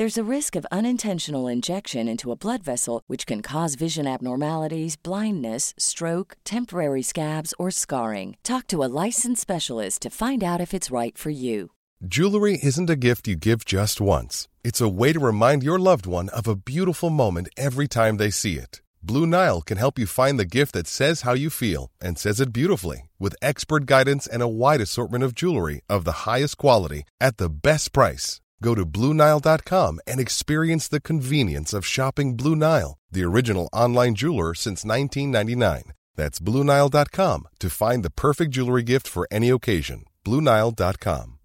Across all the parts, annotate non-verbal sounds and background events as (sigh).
There's a risk of unintentional injection into a blood vessel, which can cause vision abnormalities, blindness, stroke, temporary scabs, or scarring. Talk to a licensed specialist to find out if it's right for you. Jewelry isn't a gift you give just once, it's a way to remind your loved one of a beautiful moment every time they see it. Blue Nile can help you find the gift that says how you feel and says it beautifully with expert guidance and a wide assortment of jewelry of the highest quality at the best price. Go to BlueNile.com and experience the convenience of shopping Blue Nile, the original online jeweler since 1999. That's BlueNile.com to find the perfect jewelry gift for any occasion. BlueNile.com.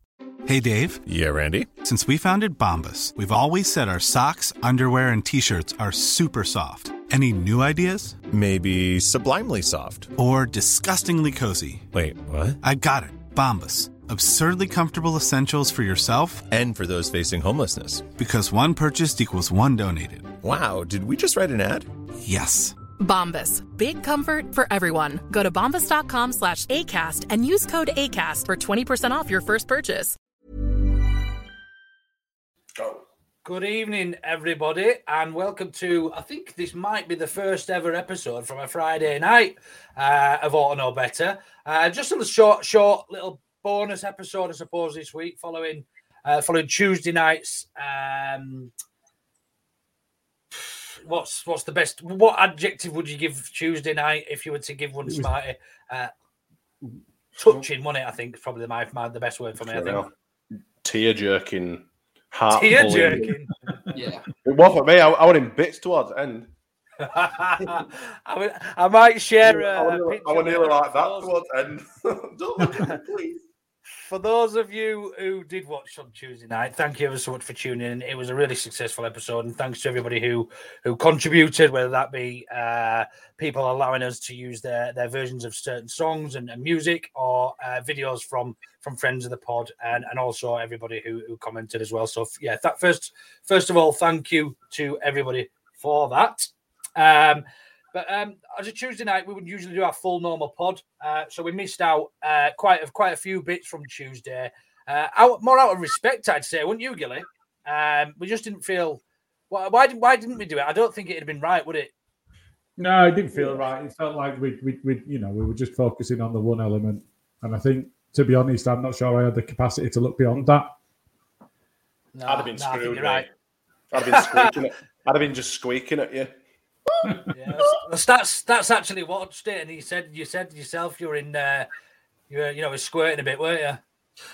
Hey, Dave. Yeah, Randy. Since we founded Bombas, we've always said our socks, underwear, and t shirts are super soft. Any new ideas? Maybe sublimely soft. Or disgustingly cozy? Wait, what? I got it. Bombas. Absurdly comfortable essentials for yourself And for those facing homelessness. because one purchased equals one donated. Wow, did we just write an ad? Yes. Bombas. Big comfort for everyone. Go to bombas.com slash ACAST and use code ACAST for 20% off your first purchase. Good evening, everybody, and welcome to. I think this might be the first ever episode from a Friday night uh, of Auto Know Better. Uh, just a short, short little bonus episode, I suppose, this week, following uh, following Tuesday night's. Um, what's what's the best? What adjective would you give Tuesday night if you were to give one, Smarty? Uh, touching, wasn't it? I think probably my, my the best word for me. I think. tear jerking, heart tear jerking. (laughs) Yeah. It was for me. I, I went in bits towards the end. (laughs) I, would, I might share. I A, went nearly- I went nearly like that towards end. (laughs) Don't look please. For those of you who did watch on Tuesday night, thank you ever so much for tuning in. It was a really successful episode, and thanks to everybody who who contributed, whether that be uh, people allowing us to use their their versions of certain songs and, and music, or uh, videos from from friends of the pod, and and also everybody who who commented as well. So yeah, that first first of all, thank you to everybody for that. Um, but um, as a Tuesday night, we would usually do our full normal pod, uh, so we missed out uh, quite a, quite a few bits from Tuesday. Uh, out, more out of respect, I'd say, wouldn't you, Gilly? Um, we just didn't feel. Why, why, did, why didn't we do it? I don't think it'd have been right, would it? No, it didn't feel right. It felt like we, we, we, you know, we were just focusing on the one element, and I think, to be honest, I'm not sure I had the capacity to look beyond that. No, I'd have been no, I think screwed, you're right. I'd have been squeaking. At, I'd have been just squeaking at you. Yeah, that's, that's that's actually watched it. And you said you said yourself you were in, uh, you were you know, squirting a bit, weren't you?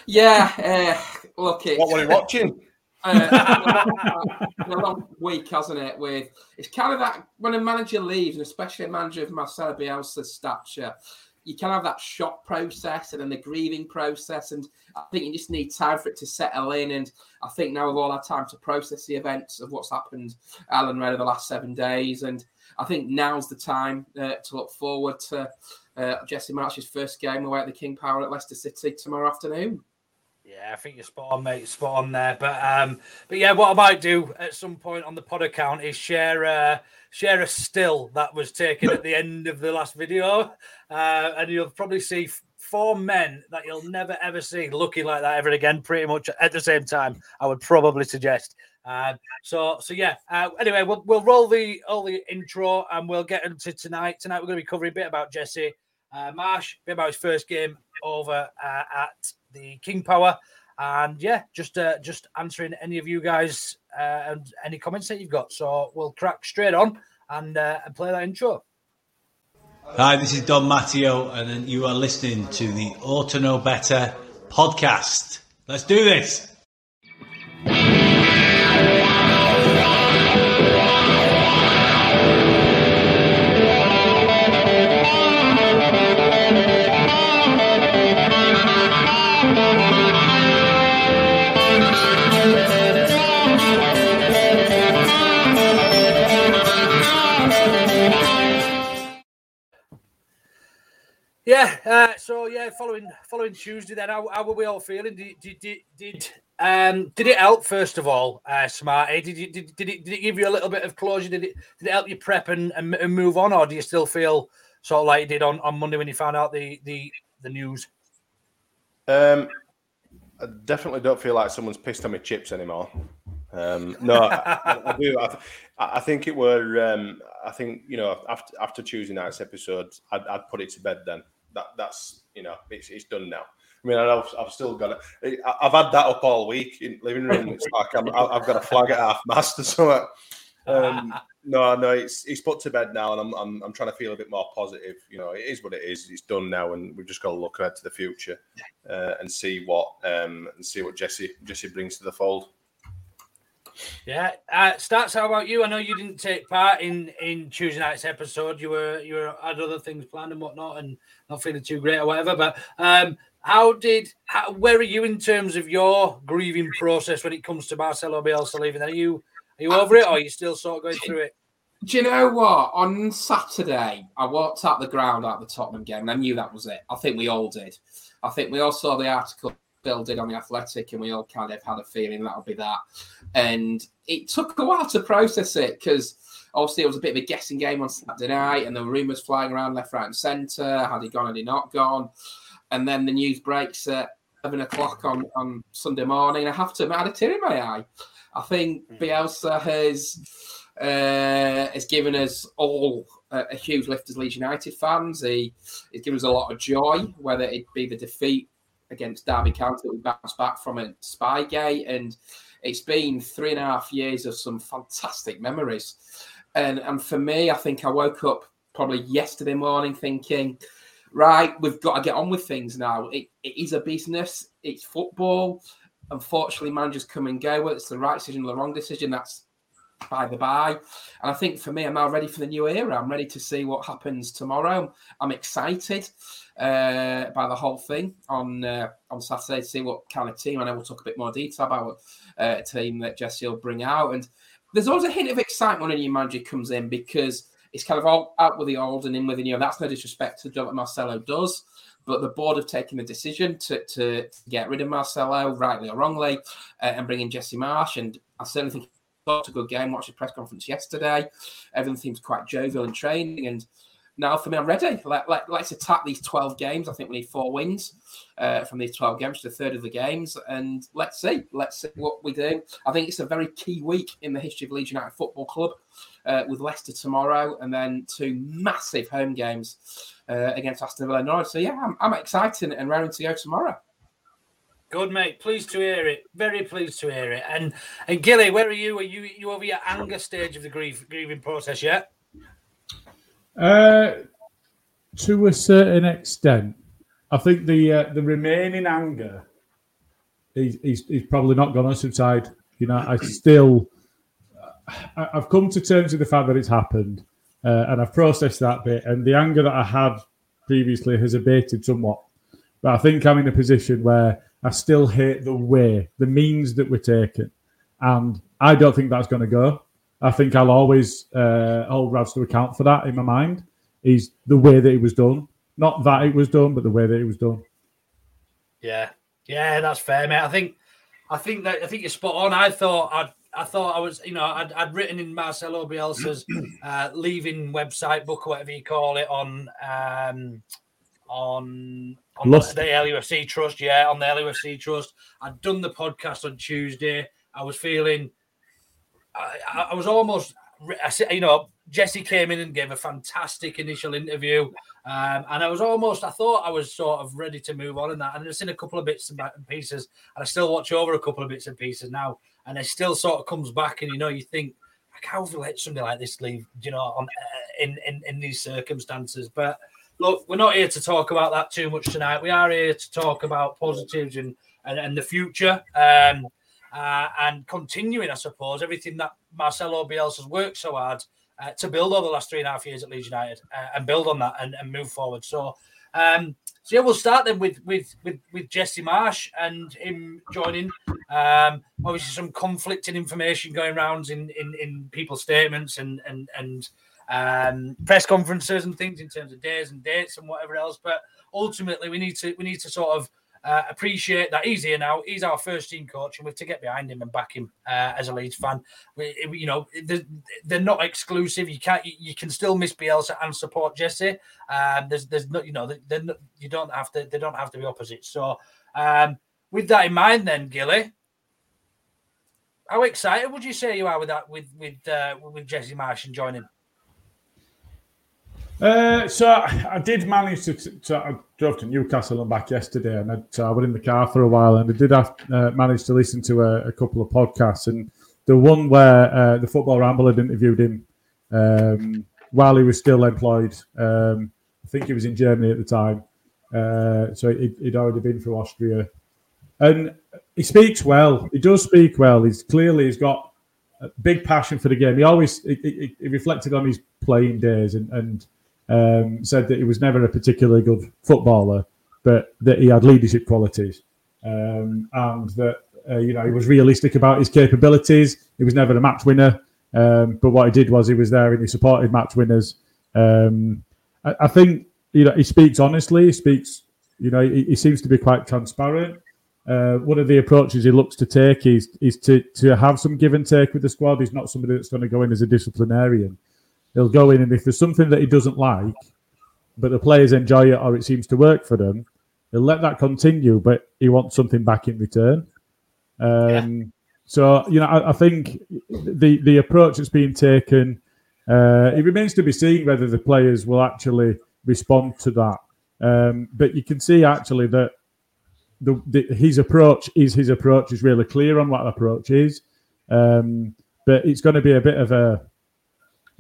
Yeah. Uh, look, it's, What were you watching? (laughs) uh, been a long week, hasn't it? With it's kind of that when a manager leaves, and especially a manager of Marcelo Bielsa's stature, you can have that shock process and then the grieving process, and I think you just need time for it to settle in. And I think now we've all had time to process the events of what's happened, Elland Road, over the last seven days, and I think now's the time uh, to look forward to uh, Jesse Marsh's first game away at the King Power at Leicester City tomorrow afternoon. Yeah, I think you're spot on, mate. Spot on there. But um, but yeah, what I might do at some point on the pod account is share uh, share a still that was taken at (laughs) the end of the last video, uh, and you'll probably see four men that you'll never ever see looking like that ever again. Pretty much at the same time, I would probably suggest. Um, so so yeah. Uh, anyway, we'll we'll roll the all the intro and we'll get into tonight. Tonight we're going to be covering a bit about Jesse uh, Marsh, a bit about his first game over uh, at the King Power, and yeah, just uh, just answering any of you guys uh, and any comments that you've got. So we'll crack straight on and uh, and play that intro. Hi, this is Don Matteo, and you are listening to the Auto Know Better podcast. Let's do this. Yeah. Uh, so yeah, following following Tuesday, then how, how were we all feeling? Did did did, did um did it help first of all, uh, Smarty? Did did, did it did it give you a little bit of closure? Did it did it help you prep and, and, and move on, or do you still feel sort of like you did on, on Monday when you found out the the the news? Um, I definitely don't feel like someone's pissed on my chips anymore. Um, no, I, I, do. I, I, think it were. Um, I think you know after after Tuesday night's episode, I'd, I'd put it to bed. Then that that's you know it's, it's done now. I mean, I've, I've still got it. I've had that up all week in living room. It's like i have got a flag at half mast or something. Um, no, no, it's it's put to bed now, and I'm, I'm I'm trying to feel a bit more positive. You know, it is what it is. It's done now, and we've just got to look ahead to the future uh, and see what um and see what Jesse Jesse brings to the fold. Yeah, uh, stats. How about you? I know you didn't take part in in Tuesday night's episode. You were you were had other things planned and whatnot, and not feeling too great or whatever. But um, how did how, where are you in terms of your grieving process when it comes to Marcelo Bielsa leaving? Are you are you over it, or are you still sort of going through it? Do you know what? On Saturday, I walked up the ground at the Tottenham game, and I knew that was it. I think we all did. I think we all saw the article Bill did on the Athletic, and we all kind of had a feeling that'll be that. And it took a while to process it because obviously it was a bit of a guessing game on Saturday night, and there were rumours flying around left, right, and centre. Had he gone? Had he not gone? And then the news breaks at eleven o'clock on on Sunday morning. I have to admit, I had a tear in my eye. I think hmm. Bielsa has uh, has given us all a, a huge lift as Leeds United fans. He has given us a lot of joy, whether it be the defeat against Derby County we bounced back from at Spygate. And it's been three and a half years of some fantastic memories. And, and for me, I think I woke up probably yesterday morning thinking, right, we've got to get on with things now. It, it is a business, it's football. Unfortunately, managers come and go, whether it's the right decision or the wrong decision, that's by the by. And I think for me, I'm now ready for the new era. I'm ready to see what happens tomorrow. I'm excited uh, by the whole thing on uh, on Saturday to see what kind of team. I know we'll talk a bit more detail about uh, a team that Jesse will bring out. And there's always a hint of excitement when a new manager comes in because it's kind of all out with the old and in with the new. That's no disrespect to the job that Marcelo does. But the board have taken the decision to, to get rid of Marcelo, rightly or wrongly, uh, and bring in Jesse Marsh. And I certainly think it's a good game. Watched the press conference yesterday. Everything seems quite jovial and training. And now for me, I'm ready. Let, let, let's attack these 12 games. I think we need four wins uh, from these 12 games to a third of the games. And let's see. Let's see what we do. I think it's a very key week in the history of Leeds United Football Club uh, with Leicester tomorrow and then two massive home games uh, against Aston Villa and Norwich. So, yeah, I'm, I'm excited and raring to go tomorrow. Good mate, pleased to hear it. Very pleased to hear it. And and Gilly, where are you? Are you you over your anger stage of the grief, grieving process yet? Uh, to a certain extent, I think the uh, the remaining anger, he's, he's, he's probably not going to subside. You know, I still, I, have come to terms with the fact that it's happened, uh, and I've processed that bit, and the anger that I had previously has abated somewhat. But I think I'm in a position where I still hate the way, the means that we're taking, and I don't think that's going to go. I think I'll always uh, hold Ravs to account for that in my mind. Is the way that it was done, not that it was done, but the way that it was done. Yeah, yeah, that's fair, mate. I think, I think that I think you're spot on. I thought I'd, I thought I was, you know, I'd, I'd written in Marcelo Bielsa's uh, leaving website book, whatever you call it, on um, on on Lost. the LUFC Trust. Yeah, on the LUFC Trust. I'd done the podcast on Tuesday. I was feeling I, I was almost, you know, Jesse came in and gave a fantastic initial interview, um, and I was almost, I thought I was sort of ready to move on in that, and I've seen a couple of bits and pieces, and I still watch over a couple of bits and pieces now, and it still sort of comes back, and you know, you think, like, how have let somebody like this leave, you know, on, uh, in, in in these circumstances? But look, we're not here to talk about that too much tonight. We are here to talk about positives and and, and the future. Um, uh, and continuing, I suppose, everything that Marcelo Bielsa has worked so hard uh, to build over the last three and a half years at Leeds United uh, and build on that and, and move forward. So, um, so yeah, we'll start then with with with, with Jesse Marsh and him joining. Um, obviously, some conflicting information going around in, in in people's statements and and and um, press conferences and things in terms of days and dates and whatever else. But ultimately, we need to we need to sort of uh, appreciate that he's here now. He's our first team coach, and we have to get behind him and back him uh, as a Leeds fan. We, you know, they're, they're, not exclusive. You can't. You can still miss Bielsa and support Jesse. Um, there's, there's not. You know, not, you don't have to. They don't have to be opposite. So, um, with that in mind, then Gilly, how excited would you say you are with that? With with uh, with Jesse Marsh and joining? Uh, so I, did manage to, to, I drove to Newcastle and back yesterday, and I, so I was in the car for a while, and I did have uh, manage to listen to a, a, couple of podcasts, and the one where uh, the Football Ramble had interviewed him um, while he was still employed. Um, I think he was in Germany at the time, uh, so he'd, he'd, already been through Austria, and he speaks well. He does speak well. He's clearly he's got a big passion for the game. He always he, he, he reflected on his playing days and and um, said that he was never a particularly good footballer, but that he had leadership qualities, um, and that uh, you know he was realistic about his capabilities. He was never a match winner, um, but what he did was he was there and he supported match winners. Um, I, I, think you know he speaks honestly. He speaks, you know, he, he seems to be quite transparent. Uh, one of the approaches he looks to take is is to to have some give and take with the squad. He's not somebody that's going to go in as a disciplinarian. He'll go in, and if there's something that he doesn't like, but the players enjoy it or it seems to work for them, he'll let that continue, but he wants something back in return. Um, yeah. So you know, I, I, think the the approach that's being taken, uh, it remains to be seen whether the players will actually respond to that. Um, but you can see actually that the, the, his approach is his approach is really clear on what the approach is. Um, but it's going to be a bit of a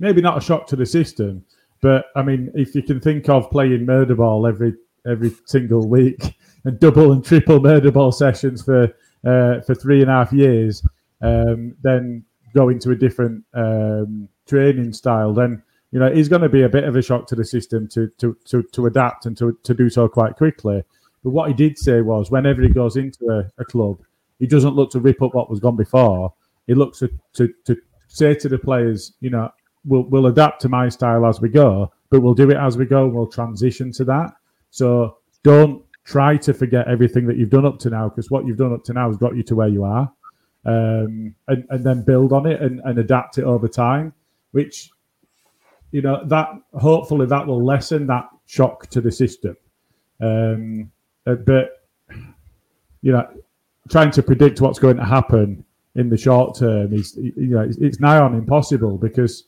maybe not a shock to the system, but I mean, if you can think of playing murder ball every every single week (laughs) and double and triple murder ball sessions for uh, for three and a half years, um, then go into a different um, training style, then you know it's going to be a bit of a shock to the system to to to, to adapt and to, to do so quite quickly. But what he did say was, whenever he goes into a, a club, he doesn't look to rip up what was gone before. He looks to, to, to say to the players, you know, we'll we'll adapt to my style as we go, but we'll do it as we go. We'll transition to that. So don't try to forget everything that you've done up to now, because what you've done up to now has got you to where you are, um, and and then build on it and, and adapt it over time. Which you know that hopefully that will lessen that shock to the system. Um, uh, but you know, trying to predict what's going to happen in the short term is you know it's, it's nigh on impossible because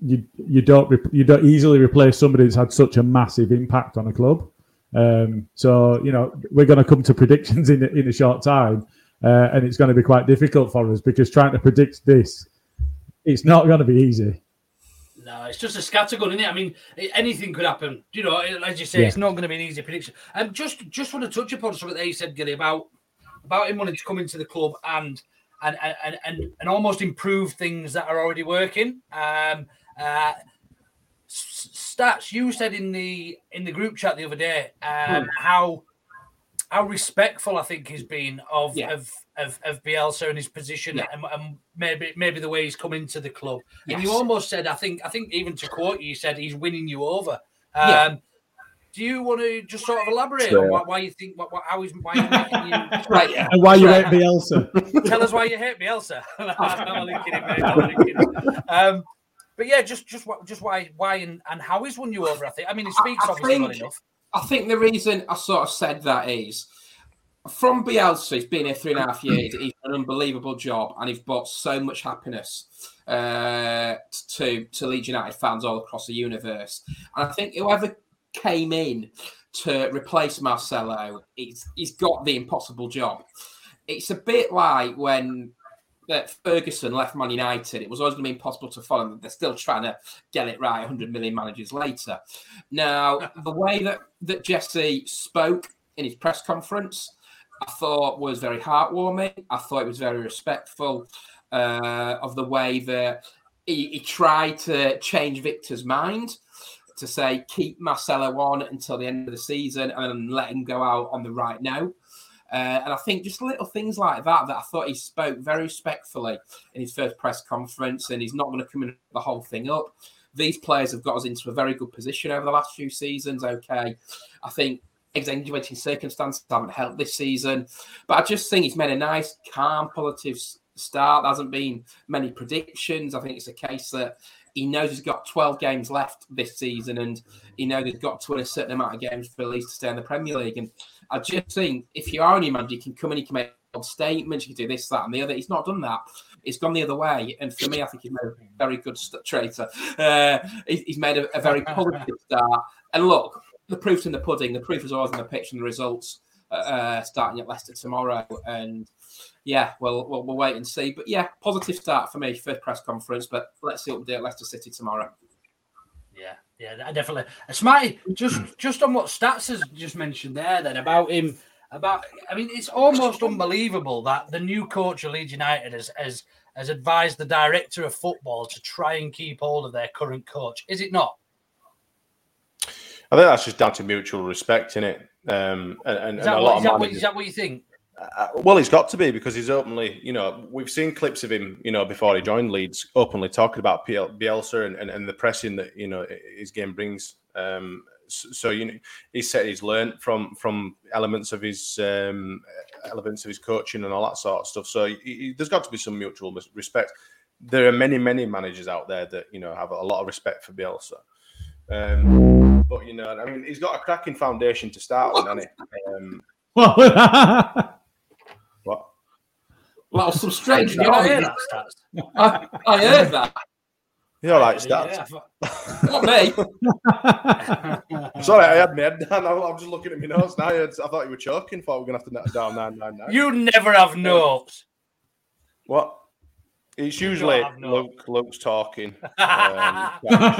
you you don't you don't easily replace somebody that's had such a massive impact on a club. Um, so you know we're going to come to predictions (laughs) in in a short time, uh, and it's going to be quite difficult for us because trying to predict this, it's not going to be easy. No, it's just a scattergun, isn't it? I mean, anything could happen. You know, as you say, yeah. it's not going to be an easy prediction. And um, just just want to touch upon something that you said, Gilly, about about him wanting to come into the club and and and and, and almost improve things that are already working. Um, uh, stats you said in the in the group chat the other day um, hmm. how how respectful I think he's been of yeah. of, of of Bielsa and his position yeah. and, and, maybe maybe the way he's come into the club. Yes. And you almost said I think I think even to quote you, you said he's winning you over. Um, yeah. Do you want to just sort of elaborate sure. on why, why, you think what, what, how he's why he's making you (laughs) right? Yeah. And why you hate Bielsa? (laughs) Tell us why you hate Bielsa. (laughs) I'm kidding, Um, but yeah, just just just why why and, and how he's won you over. I think. I mean, he speaks I, I obviously think, well enough. I think the reason I sort of said that is from Bielsa. He's been here three and a half years. He's done an unbelievable job, and he's brought so much happiness uh, to to Leeds United fans all across the universe. And I think whoever came in to replace Marcelo, he's, he's got the impossible job. It's a bit like when that Ferguson left Man United, it was always going to be impossible to follow them. They're still trying to get it right 100 million managers later. Now, the way that, that Jesse spoke in his press conference. I thought was very heartwarming. I thought it was very respectful uh, of the way that he, he tried to change Victor's mind to say keep Marcelo on until the end of the season and let him go out on the right note. Uh, and I think just little things like that that I thought he spoke very respectfully in his first press conference, and he's not going to come in the whole thing up. These players have got us into a very good position over the last few seasons. Okay, I think extenuating circumstances haven't helped this season, but I just think he's made a nice, calm, positive start. There hasn't been many predictions. I think it's a case that he knows he's got 12 games left this season and he knows he's got to win a certain amount of games for at least to stay in the Premier League. And I just think if you are a new manager, you can come in, you can make statements, you can do this, that, and the other. He's not done that. It's gone the other way. And for me, I think he's made a very good st- traitor. Uh, he's made a, a very (laughs) positive start. And look, the proof's in the pudding. The proof is always in the pitch and the results uh, starting at Leicester tomorrow. And yeah, well, we'll, we'll wait and see. But yeah, positive start for me, first press conference. But let's see what we do at Leicester City tomorrow. Yeah, yeah, definitely. Smarty, just just on what stats has just mentioned there, then about him, about I mean, it's almost unbelievable that the new coach of Leeds United has has has advised the director of football to try and keep hold of their current coach. Is it not? I think that's just down to mutual respect, in it? Um, and, and, is, that and a what, lot is, of that what, managers, is that what you think? Uh, well, he's got to be because he's openly, you know, we've seen clips of him, you know, before he joined Leeds, openly talking about Bielsa and, and, and the pressing that you know his game brings. Um, so you know, he said he's learned from from elements of his um, elements of his coaching and all that sort of stuff. So he, he, there's got to be some mutual respect. There are many many managers out there that you know have a lot of respect for Bielsa. Um, but you know, I mean, he's got a cracking foundation to start with, hasn't he? Um? Well, some strange. You not hear that stats? I, I heard that. You're all right, stats? Yeah. Not me. (laughs) Sorry, I had my head down. I'm I'm just looking at my notes now. I thought you were choking. Thought we were gonna have to down nine nine nine. You never have notes. What? It's usually. Luke. Luke's talking. (laughs) Um,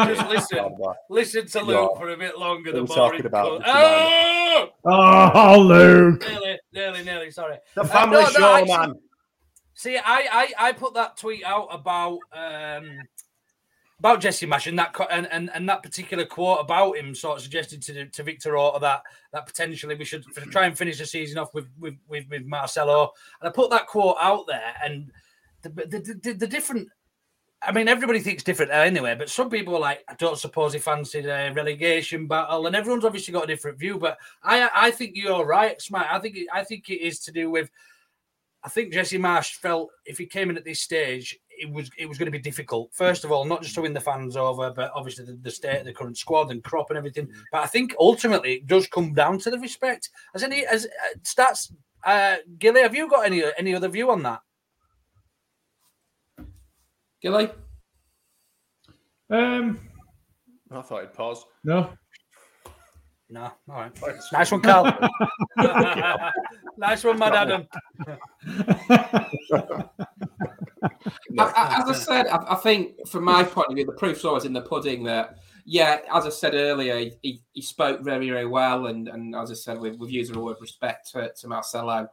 Just listen. Listen to Luke Yeah. for a bit longer. We're The talking about Oh! Oh, Luke. Nearly, nearly, nearly. Sorry. The Uh, family no, no, show, actually- man. See, I, I, I put that tweet out about um, about Jesse Marsh and that and, and, and that particular quote about him, sort of suggested to to Victor Orta that that potentially we should try and finish the season off with with with, with Marcelo. And I put that quote out there, and the the, the, the different. I mean, everybody thinks different anyway, but some people are like, I don't suppose he fancied a relegation battle, and everyone's obviously got a different view. But I, I think you're right, Smart. I think, I think it is to do with I think Jesse Marsh felt if he came in at this stage, it was it was going to be difficult. First of all, not just to win the fans over, but obviously the, the state of the current squad and crop and everything. But I think ultimately it does come down to the respect. As any as uh, stats, uh, Gilly, have you got any any other view on that? Gilly? Um, I thought he'd pause. no. No, all right. Nice one, Carl. (laughs) (laughs) nice one, Mad Adam. (laughs) As I said, I, I think from my point of view, the proof's always in the pudding. That yeah, as I said earlier, he, he spoke very very well, and and as I said, we've, we've used a word of respect to, to Marcelo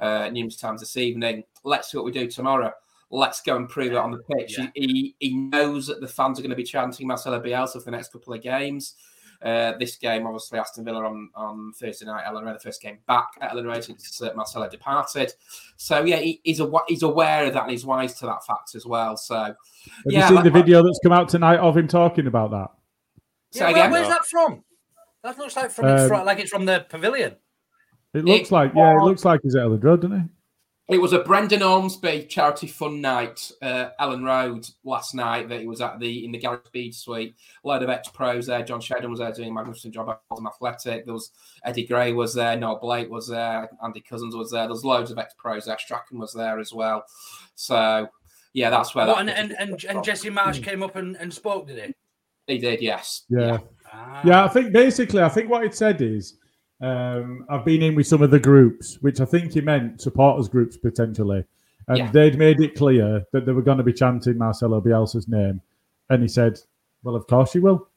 uh, numerous times this evening. Let's see what we do tomorrow. Let's go and prove it on the pitch. Yeah. He, he he knows that the fans are going to be chanting Marcelo Bielsa for the next couple of games. Uh, this game, obviously, Aston Villa on, on Thursday night, Elland Road, the first game back at Elland Road since uh, Marcelo departed. So, yeah, he, he's, awa- he's aware of that and he's wise to that fact as well. So, Have yeah, you seen like- the video that's come out tonight of him talking about that? Yeah, again? where- where's that from? That looks like from, it's Um, from like it's from the pavilion. It looks It like, yeah, it looks like he's at Elland Road, doesn't It was a Brendan Ormsby charity fun night, uh, Elland Road last night. That he was at the in the Gareth Speed Suite. A load of ex pros there. John Sheridan was there doing a magnificent job at Oldham Athletic. There was Eddie Gray was there. Noel Blake was there. Andy Couzens was there. There's loads of ex pros there. Strachan was there as well. So yeah, that's where What, that and, and, and, and Jesse Marsh came up and, and spoke, did he? he did. Yes. he? Yeah. Ah. Yeah, I think basically, I think what it said is, um, I've been in with some of the groups, which I think he meant supporters groups potentially, and Yeah. they'd made it clear that they were going to be chanting Marcelo Bielsa's name, and he said, "Well, of course you will.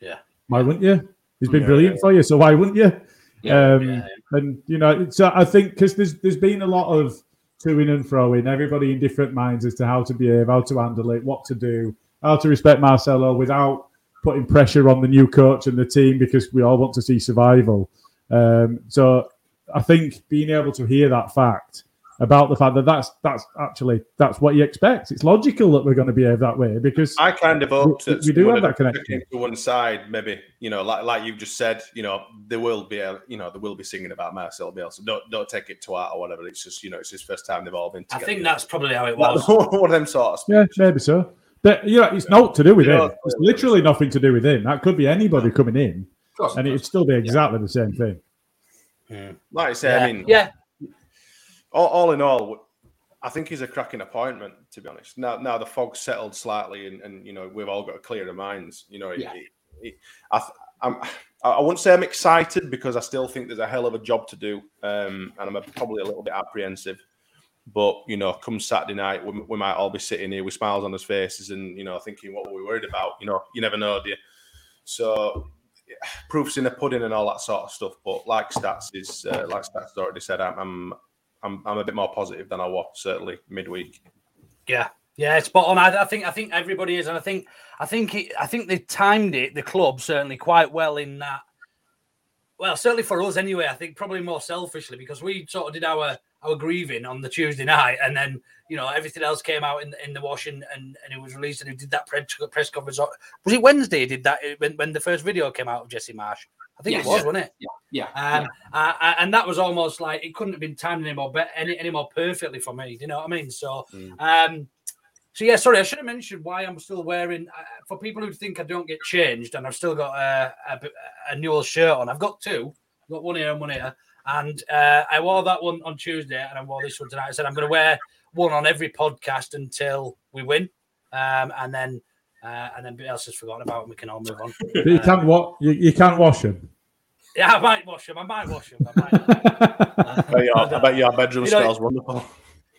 Yeah. Why wouldn't you? He's been Yeah, brilliant yeah. for you, so why wouldn't you?" Yeah, um. And you know, so I think because there's there's been a lot of to in and fro in, everybody in different minds as to how to behave, how to handle it, what to do, how to respect Marcelo without putting pressure on the new coach and the team because we all want to see survival. Um, so I think being able to hear that fact about the fact that that's that's actually that's what you expect. It's logical that we're going to behave that way because I kind of hope we, we do have that connection to one side. Maybe you know, like like you've just said, you know, there will be a you know there will be singing about Marcel Bielsa. So don't don't take it to heart or whatever. It's just you know it's his first time they've all been. Together. I think that's probably how it was. (laughs) one of them sort of. Yeah, maybe so. But you know, it's not to do with him. It's literally nothing to do with him. That could be anybody coming in, and it'd still be exactly yeah. the same thing. Hmm. Like I say, yeah. I mean, yeah, all, all, in all, I think he's a cracking appointment. To be honest, now now the fog's settled slightly, and, and you know we've all got clearer minds. You know, yeah. It, it, I, I'm, I wouldn't say I'm excited because I still think there's a hell of a job to do, um, and I'm probably a little bit apprehensive. But you know, come Saturday night, we, we, might all be sitting here with smiles on our faces, and you know, thinking what were we worried about? You know, you never know, do you? So, yeah, proofs in the pudding and all that sort of stuff. But like stats is uh, like stats already said, I'm, I'm I'm I'm a bit more positive than I was certainly midweek. Yeah, yeah, it's spot on. I, I, think I think everybody is, and I think I think it, I think they timed it, the club certainly quite well in that. Well, certainly for us anyway. I think probably more selfishly because we sort of did our our grieving on the Tuesday night, and then you know everything else came out in the, in the wash and, and, and it was released, and he did that press, press conference. Was it Wednesday? He did that when, when the first video came out of Jesse Marsh? I think yes, it was, yeah. wasn't it? Yeah, yeah. Um, yeah. Uh, and that was almost like it couldn't have been timed anymore, but any, any more perfectly for me. Do you know what I mean? So, mm. um, so yeah. Sorry, I should have mentioned why I'm still wearing. Uh, for people who think I don't get changed, and I've still got a, a, a Newell shirt on. I've got two. I've got one here and one here. And uh, I wore that one on Tuesday, and I wore this one tonight. I said I'm going to wear one on every podcast until we win, um, and then uh, and then else has forgotten about, and we can all move on. (laughs) But you can't what you, you can't wash them. Yeah, I might wash them. I might wash them. I, might. (laughs) I, bet, your, I bet your bedroom you know, smells wonderful.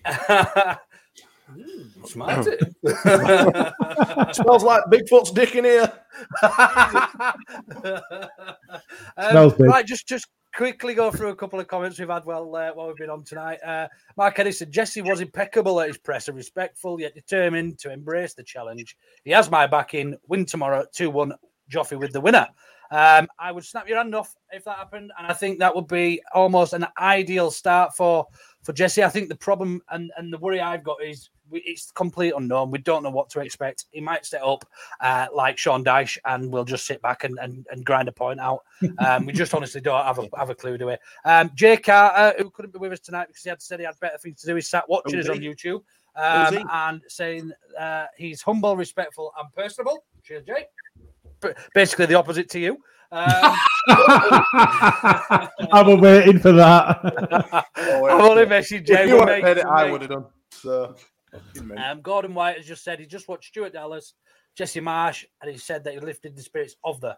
mm, smart (laughs) smells like Bigfoot's dick in here. um, Smells big. Right, just just quickly go through a couple of comments we've had while uh, while we've been on tonight. Uh, Mark Edison, Jesse was impeccable at his press and respectful yet determined to embrace the challenge. He has my backing. Win tomorrow, two one. Joffrey with the winner. Um, I would snap your hand off if that happened, and I think that would be almost an ideal start for for Jesse. I think the problem and, and the worry I've got is we, it's complete unknown. We don't know what to expect. He might set up uh, like Sean Dyche, and we'll just sit back and, and, and grind a point out. (laughs) Um, we just honestly don't have a have a clue, do we? Um, Jay Carter, who couldn't be with us tonight because he had said he had better things to do, he sat watching us on YouTube um, and saying uh, he's humble, respectful, and personable. Cheers, Jay. Basically, the opposite to you. Um, (laughs) I'm waiting for that. (laughs) I've only messaged Jay. you it, I would have done. So. Um, Gordon White has just said he just watched Stuart Dallas, Jesse Marsh, and he said that he lifted the spirits of the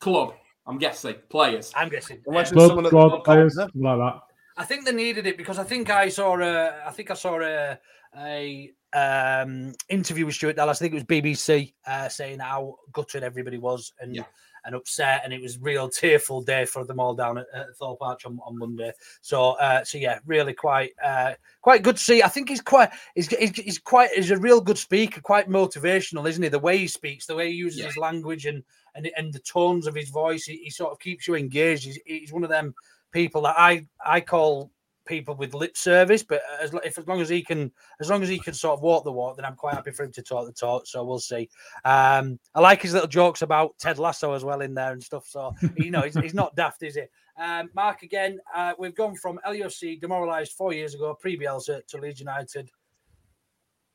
club. I'm guessing players. I'm guessing. Club, club, club players, like that. I think they needed it because I think I saw a, I think I saw a, a um, interview with Stuart Dallas. I think it was BBC uh, saying how gutted everybody was and yeah and upset, and it was real tearful day for them all down at, at Thorpe Arch on, on Monday. So, uh, so yeah, really quite uh, quite good to see. I think he's quite he's, he's, he's quite he's a real good speaker, quite motivational, isn't he? The way he speaks, the way he uses yeah. his language, and and and the tones of his voice, he, he sort of keeps you engaged. He's, he's one of them people that I I call people with lip service, but as if as long as he can, as long as he can sort of walk the walk, then I'm quite happy for him to talk the talk. So we'll see. Um, I like his little jokes about Ted Lasso as well in there and stuff. So you know, he's, he's not (laughs) daft, is he? Um, Mark again. Uh, we've gone from LUFC demoralised four years ago, pre Bielsa, to Leeds United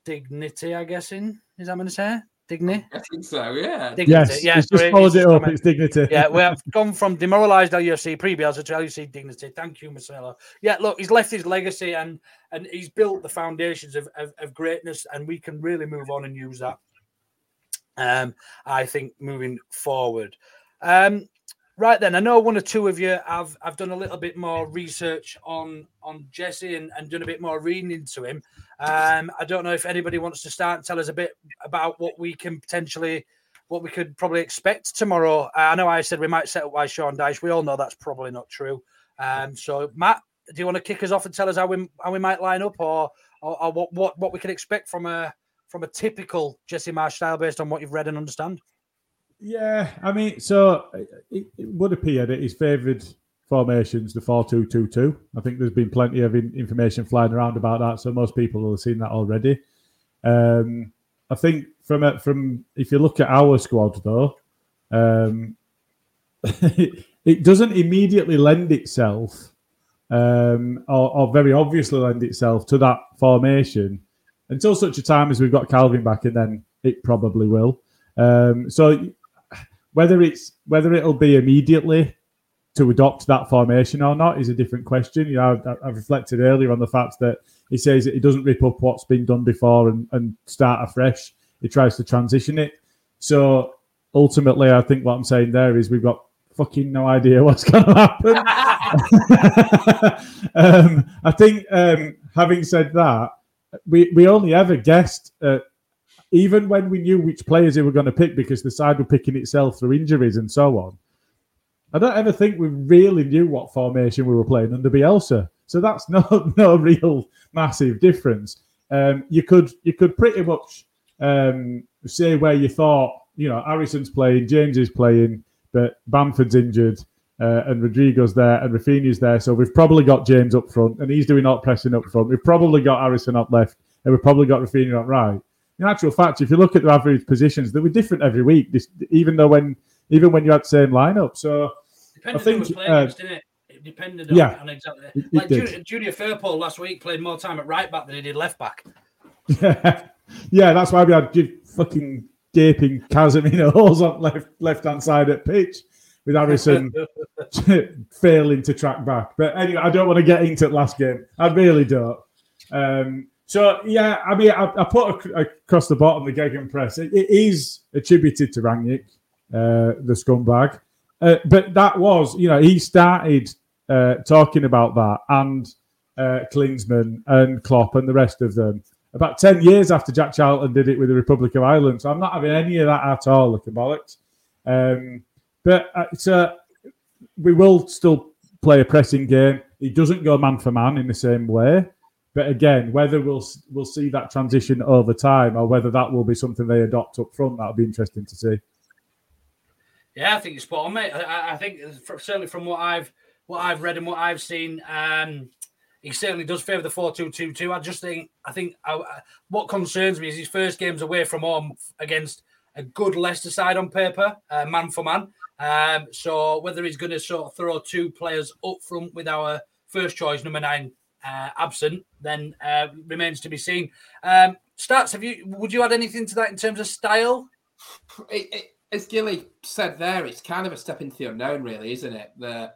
dignity. I guess in is that going to say? Dignity? I think so, yeah. Dignity. Yes, yeah, just followed it up. It's dignity. Yeah, we have (laughs) gone from demoralised LUFC pre-Bielsa to LUFC dignity. Thank you, Marcelo. Yeah, look, he's left his legacy and and he's built the foundations of, of, of greatness, and we can really move on and use that. Um, I think moving forward. Um, Right then, I know one or two of you have have done a little bit more research on on Jesse and, and done a bit more reading into him. Um, I don't know if anybody wants to start and tell us a bit about what we can potentially what we could probably expect tomorrow. Uh, I know I said we might set up by Sean Dyche. We all know that's probably not true. Um, so Matt, do you want to kick us off and tell us how we how we might line up, or or, or what, what what we can expect from a from a typical Jesse Marsh style based on what you've read and understand? Yeah, I mean, so it, it would appear that his favoured formations the four two two two. I think there's been plenty of in, information flying around about that, so most people will have seen that already. Um, I think from from if you look at our squad though, um, (laughs) it doesn't immediately lend itself, um, or, or, very obviously lend itself to that formation until such a time as we've got Kalvin back, and then it probably will. Um, so whether it's whether it'll be immediately to adopt that formation or not is a different question. You know, I've, I've, reflected earlier on the fact that he says that he doesn't rip up what's been done before and, and start afresh. He tries to transition it. So ultimately, I think what I'm saying there is we've got fucking no idea (laughs) what's going to happen. (laughs) um, I think, um, having said that, we, we only ever guessed, uh, even when we knew which players they were going to pick because the side were picking itself through injuries and so on I don't ever think we really knew what formation we were playing under Bielsa. So that's (laughs) no no real massive difference. Um, you could you could pretty much um, say where you thought you know Harrison's playing, James is playing, but Bamford's injured, uh, and Rodrigo's there, and Raphinha's there. So we've probably got James up front, and he's doing all pressing up front. We've probably got Harrison up left, and we've probably got Raphinha up right. In actual fact, if you look at the average positions, they were different every week. This, even though when even when you had the same lineup, so Depended I think, who was playing uh, against, didn't it? It depended on, yeah, on exactly. It, like Junior, Junior Firpo last week played more time at right back than he did left back. Yeah, (laughs) yeah, that's why we had fucking gaping Casemiro (laughs) holes on left left hand side at pitch with Harrison (laughs) failing to track back. But anyway, I don't want to get into the last game. I really don't. Um, so yeah, I mean, I, I put across the bottom the Gegenpress. It, it is attributed to Rangnick, uh, the scumbag. Uh, but that was, you know, he started uh, talking about that and uh, Klinsmann and Klopp and the rest of them about 10 years after Jack Charlton did it with the Republic of Ireland. So I'm not having any of that at all, looking bollocks. Um, but uh, so we will still play a pressing game. He doesn't go man for man in the same way. But again, whether we'll we'll see that transition over time or whether that will be something they adopt up front, that'll be interesting to see. Yeah, I think you're spot on, mate. I, I think certainly from what I've what I've read and what I've seen, um, he certainly does favour the four-two-two-two. I just think I think I, uh, what concerns me is his first game's away from home against a good Leicester side on paper, uh, man for man. Um, so whether he's going to sort of throw two players up front with our first choice number nine uh, absent, then uh, remains to be seen. Um, stats, have you? Would you add anything to that in terms of style? It, it, as Gilly said there, it's kind of a step into the unknown, really, isn't it? The,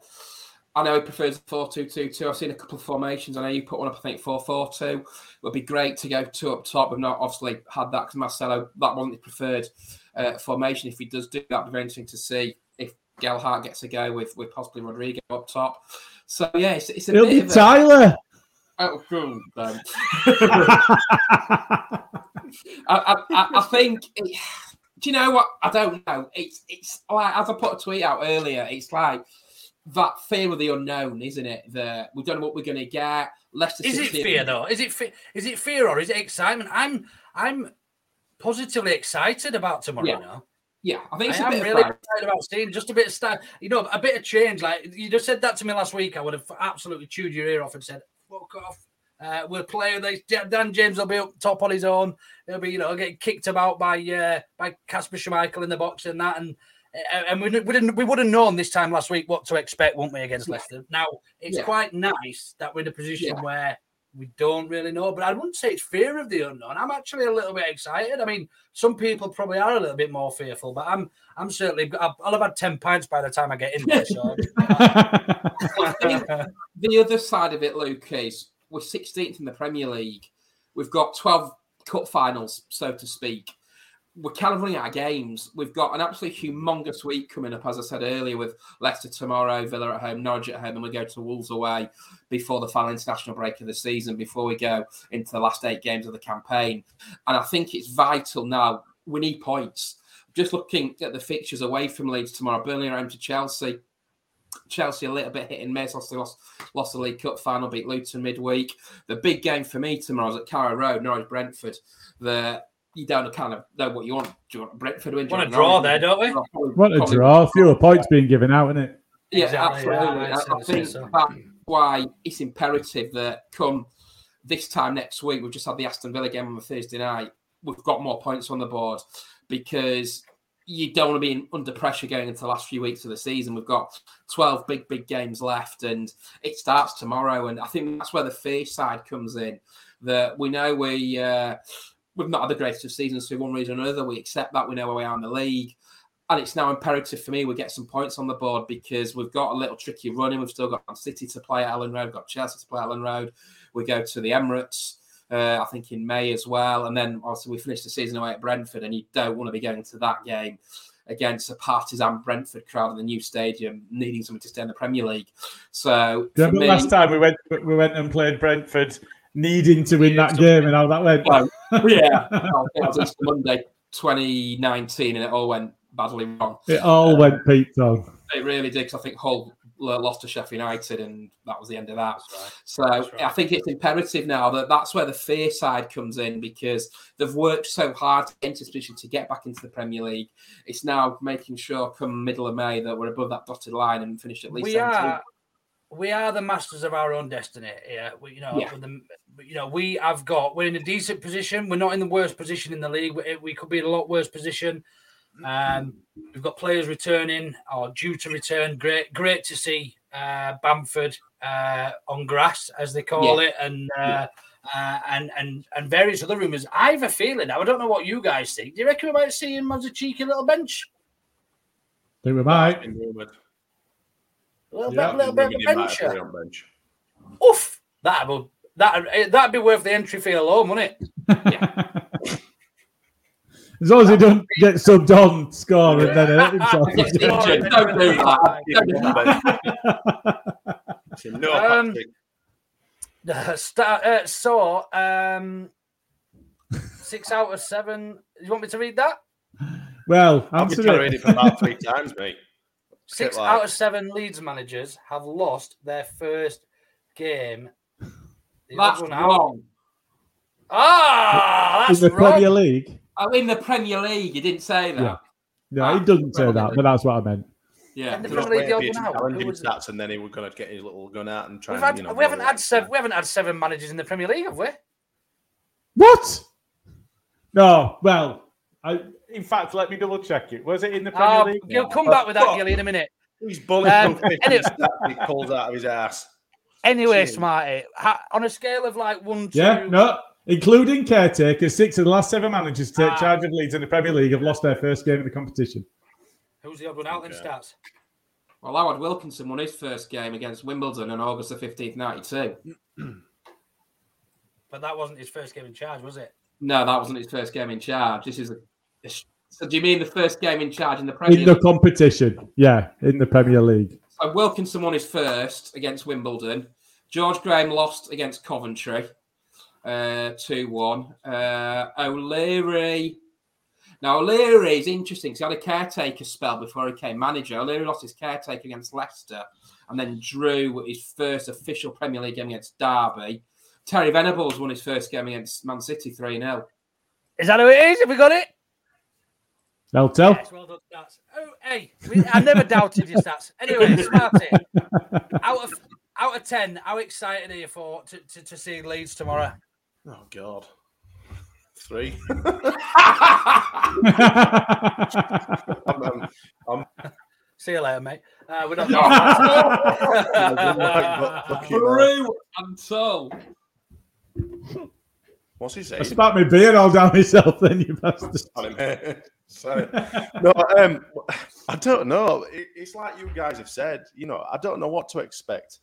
I know he prefers 4 2 2 2. I've seen a couple of formations. I know you put one up, I think 4 4 2. It would be great to go two up top. We've not obviously had that because Marcelo, that wasn't his preferred uh, formation. If he does do that, it'd be very interesting to see if Gelhardt gets a go with, with possibly Rodrigo up top. So, yeah, it's, it's a It'll bit be Tyler. A, oh, cool. Um, I, I, I, think. It, do you know what? I don't know. It's it's like as I put a tweet out earlier. It's like that fear of the unknown, isn't it? That we don't know what we're going to get. Leicester is it fear though? Is it fe- is it fear or is it excitement? I'm I'm positively excited about tomorrow yeah. now. Yeah, I think it's I am really excited about seeing just a bit of style. You know, a bit of change. Like you just said that to me last week, I would have absolutely chewed your ear off and said, "Fuck off." Uh, we'll play. Dan James will be up top on his own. He'll be, you know, getting kicked about by uh, by Kasper Schmeichel in the box and that. And uh, and we, we didn't we would have known this time last week what to expect, wouldn't we, against Leicester? Now it's yeah. quite nice that we're in a position yeah. where we don't really know, but I wouldn't say it's fear of the unknown. I'm actually a little bit excited. I mean, some people probably are a little bit more fearful, but I'm I'm certainly I'll, I'll have had ten pints by the time I get in there. So. (laughs) the other side of it, Luke, is we're 16th in the Premier League. We've got 12 cup finals, so to speak. We're out of games. We've got an absolutely humongous week coming up, as I said earlier, with Leicester tomorrow, Villa at home, Norwich at home, and we go to Wolves away before the final international break of the season, before we go into the last eight games of the campaign. And I think it's vital now. We need points just looking at the fixtures away from Leeds tomorrow, Burnley are home to Chelsea. Chelsea a little bit hit and miss. Lost, lost, lost the League Cup final, beat Luton midweek. The big game for me tomorrow is at Carrow Road, Norwich Brentford. The you don't kind of know what you want. Do you want Brentford to win? Want a draw there, don't we? Want a draw! Fewer points being given out, isn't it? Yeah, Exactly, absolutely. yeah, I, I'd I say think so. that's why it's imperative that come this time next week, we've just had the Aston Villa game on the Thursday night. We've got more points on the board because you don't want to be in, under pressure going into the last few weeks of the season. We've got 12 big, big games left and it starts tomorrow. And I think that's where the fear side comes in. That we know we, uh, we've not had the greatest of seasons for one reason or another. We accept that. We know where we are in the league. And it's now imperative for me we get some points on the board because we've got a little tricky running. We've still got City to play at Elland Road, we've got Chelsea to play at Elland Road. We go to the Emirates, uh, I think in May as well. And then obviously we finish the season away at Brentford, and you don't want to be going to that game against a partisan Brentford crowd in the new stadium, needing something to stay in the Premier League. So Do you for remember me, last time we went we went and played Brentford, needing to win that game, and how that went? Well, (laughs) yeah, it was Monday 2019, and it all went badly wrong. It all um, went peaked on. It really did. 'cause I think Hull lost to Sheffield United, and that was the end of that. right. So right. I think it's imperative now that that's where the fear side comes in because they've worked so hard to get position to get back into the Premier League. It's now making sure come middle of May that we're above that dotted line and finish at least. we 17. are we are the masters of our own destiny yeah we, you know Yeah. with the, you know we have got we're in a decent position we're not in the worst position in the league we, we could be in a lot worse position um we've got players returning or due to return great great to see uh bamford uh on grass as they call it and uh Uh, and and and various other rumours. I have a feeling. I don't know what you guys think. Do you reckon we might see him as a cheeky little bench? think we might. A little Yeah, bit, little bit of Rumored a bencher. bench. Oof! That would that that'd be worth the entry fee alone, wouldn't it? (laughs) As long as he don't get subbed on, score, and then hurt himself. (laughs) Don't do that. Don't do that. Um, (laughs) start, uh, so, um, six out of seven. You want me to read that? well, I've answer been trying to it. read it for about three times, mate. Six like- out of seven Leeds managers have lost their first game. The That's other wrong. Ah, In the wrong. Premier League. Oh, in the Premier League, you didn't say that. Yeah. No, he doesn't say that, but that's what I meant. Yeah. In the He Premier League, waiting the for odd you one to out. Who was it? stats, and then he was going to get his little gun out and try We've and, had, you know, we haven't had seven. We haven't had seven managers in the Premier League, have we? What? No, well, I, in fact, let me double check it. Was it in the Premier Oh, League? you'll come back with that, Fuck. Gilly, in a minute. He's bulletproof Um, um, anyway- (laughs) he pulls out of his ass. Anyway, Cheers. Smarty, ha- on a scale of like one to Yeah, no, including caretaker, six of the last seven managers to take Ah. charge of Leeds in the Premier League have lost their first game of the competition. who's the odd one out in stats? Well, Howard Wilkinson won his first game against Wimbledon on August the 15th, 92. (clears throat) But that wasn't his first game in charge, was it? No, that wasn't his first game in charge. This is a. a sh- so, do you mean the first game in charge in the Premier In the League? competition, yeah, in the Premier League. So Wilkinson won his first against Wimbledon. George Graham lost against Coventry, uh, two one. Uh, O'Leary. Now O'Leary is interesting because he had a caretaker spell before he came manager. O'Leary lost his caretaker against Leicester, and then drew his first official Premier League game against Derby. Terry Venables won his first game against Man City three 0 Is that who it is? Have we got it? They'll tell. Yes, well done, stats. Oh, hey, we- I never doubted your stats. Anyway, Smarty, out of out of ten, how excited are you for to, to, to see Leeds tomorrow? Oh God, three. (laughs) I'm, I'm, I'm See you later, mate. Uh, we're not. (laughs) Fuck you, man. Through and so. What's he saying? I saying? spat my beer all down myself, then you bastard. Sorry, mate. (laughs) Sorry. No, um, I don't know. It, it's like you guys have said. You know, I don't know what to expect.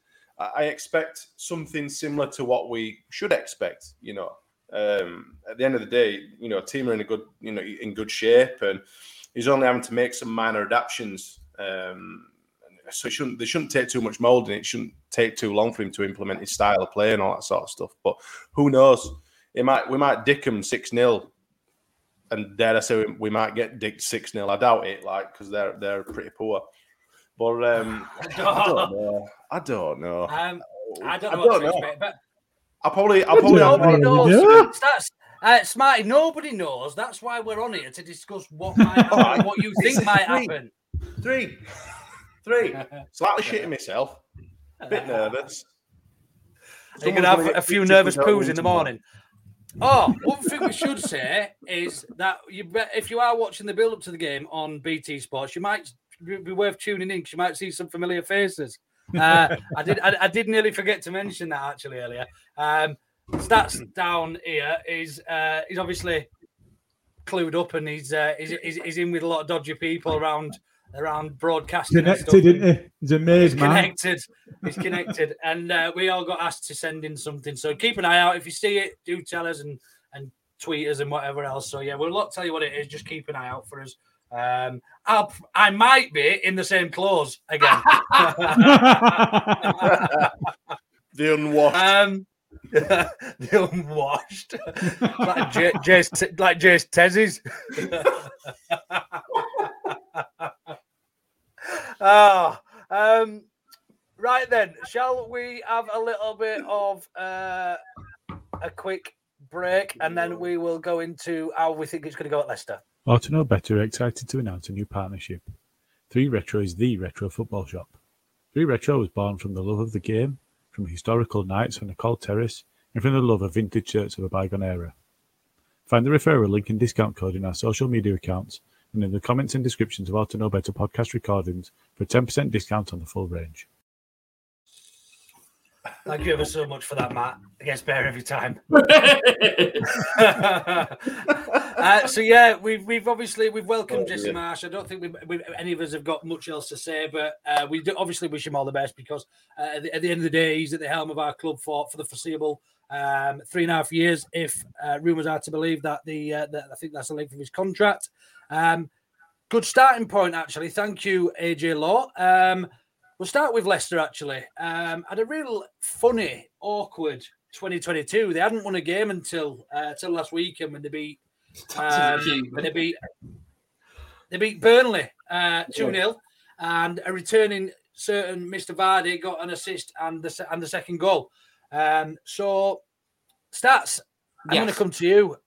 I, expect something similar to what we should expect. You know, um, at the end of the day, you know, a team are in a good, you know, in good shape, and he's only having to make some minor adaptations. Um, so it shouldn't they shouldn't take too much molding. It shouldn't take too long for him to implement his style of play and all that sort of stuff. But who knows? It might we might dick him six 0 and dare I say we, we might get dicked six 0 I doubt it, like because they're they're pretty poor. But um, (laughs) I don't know. I don't know. Um, I don't know I what to expect, but I probably, I probably nobody knows. That's, uh, Smarty, nobody knows. That's why we're on here to discuss what might (laughs) happen, what you think might three. happen. Three, three. Slightly shitting myself. A bit nervous. You're gonna have a few nervous poos in the morning. Oh, one thing we should say is that you, if you are watching the build up to the game on BT Sports, you might be worth tuning in because you might see some familiar faces. Uh, (laughs) I did. I, I, did nearly forget to mention that actually earlier. Um, stats down here is uh, he's obviously clued up and he's, uh, he's, he's he's in with a lot of dodgy people around around broadcasting. Connected, isn't he? He's amazed, he's Connected. He's connected, (laughs) and uh, we all got asked to send in something. So keep an eye out. If you see it, do tell us and and tweet us and whatever else. So yeah, we'll not tell you what it is. Just keep an eye out for us. Um, I'll, I might be in the same clothes again. (laughs) (laughs) the unwashed. Um, (laughs) the unwashed, like J- Jace, like Jace Tezzy's. oh, um, right then, shall we have a little bit of uh, a quick break, and then we will go into how we think it's going to go at Leicester. Or to know better, we're excited to announce a new partnership. 3 Retro is the retro football shop. 3 Retro was born from the love of the game, from historical nights on the cold terrace, and from the love of vintage shirts of a bygone era. Find the referral link and discount code in our social media accounts and in the comments and descriptions of our To Know Better podcast recordings for a 10% discount on the full range. Thank you ever so much for that, Matt. I guess bear every time. (laughs) (laughs) uh, so yeah, we've we've obviously we've welcomed oh, Jesse yeah. Marsch. I don't think we, we, any of us have got much else to say, but uh, we do obviously wish him all the best because uh, at, the, at, the, end of the day, he's at the helm of our club for for the foreseeable um, three and a half years. If uh, rumours are to believe that the uh, that I think that's the length of his contract. Um, good starting point, actually. Thank you, AJ Law. Um, We'll start with Leicester actually. Um, had a real funny, awkward 2022. They hadn't won a game until uh, until last weekend when they beat (laughs) um, when they beat they beat Burnley uh, two uh, 0 and a returning certain Mr. Vardy got an assist and the and the second goal. Um, so stats, I'm yes. going to come to you.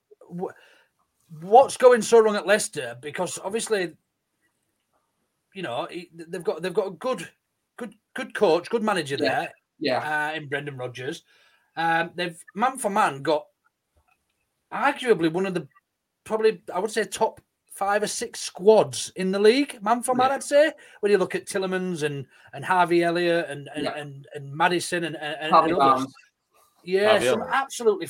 What's going so wrong at Leicester? Because obviously, you know they've got they've got a good good good coach, good manager yeah. there. Yeah. Uh, in Brendan Rodgers. Um, they've man for man got arguably one of the probably I would say top five or six squads in the league, man for man, yeah. I'd say. When you look at Tielemans and and Harvey Elliott and and, yeah. and, and, Maddison and, and, Harvey and others. Barnes. Yeah, Harvey some absolutely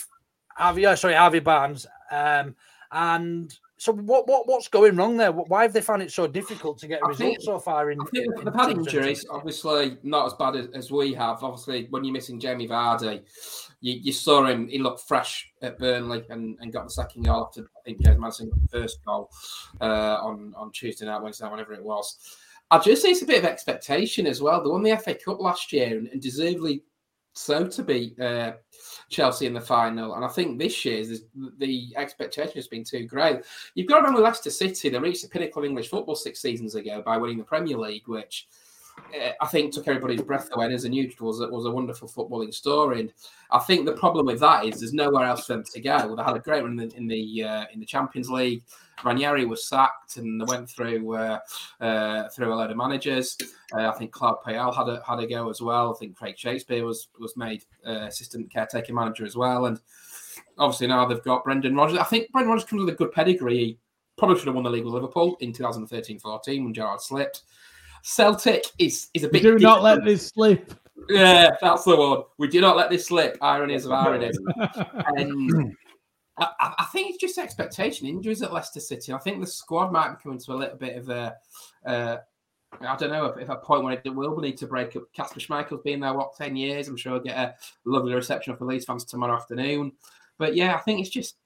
Harvey, oh, sorry, Harvey Barnes. Um, and so what, what what's going wrong there? Why have they found it so difficult to get a result so far? In, in they've had injuries, obviously not as bad as, as, we have. Obviously, when you're missing Jamie Vardy, you, you, saw him. He looked fresh at Burnley and, and got the second goal after I think James Maddison got the first goal uh, on on Tuesday night, Wednesday, night, whenever it was. I just say it's a bit of expectation as well. They won the FA Cup last year and, and deservedly so to beat uh, Chelsea in the final. And I think this year the expectation has been too great. You've got to remember Leicester City, they reached the pinnacle of English football six seasons ago by winning the Premier League, which I think took everybody's breath away. And as a neutral, was, was a wonderful footballing story. And I think the problem with that is there's nowhere else for them to go. They had a great run in the in the, uh, in the Champions League. Ranieri was sacked, and they went through uh, uh, through a load of managers. Uh, I think Claude Puel had a had a go as well. I think Craig Shakespeare was was made uh, assistant caretaker manager as well, and obviously now they've got Brendan Rodgers. I think Brendan Rodgers comes with a good pedigree. He probably should have won the league with Liverpool in 2013-14 when Gerrard slipped. Celtic is is a bit. We do not let this slip. Yeah, that's the one. We do not let this slip. Ironies of ironies. (laughs) and I, I, think it's just expectation injuries at Leicester City. I think the squad might be coming to a little bit of a. Uh, I don't know if, if a point where it will need to break up. Kasper Schmeichel's been there what ten years. I'm sure he'll get a lovely reception of the Leeds fans tomorrow afternoon. But yeah, I think it's just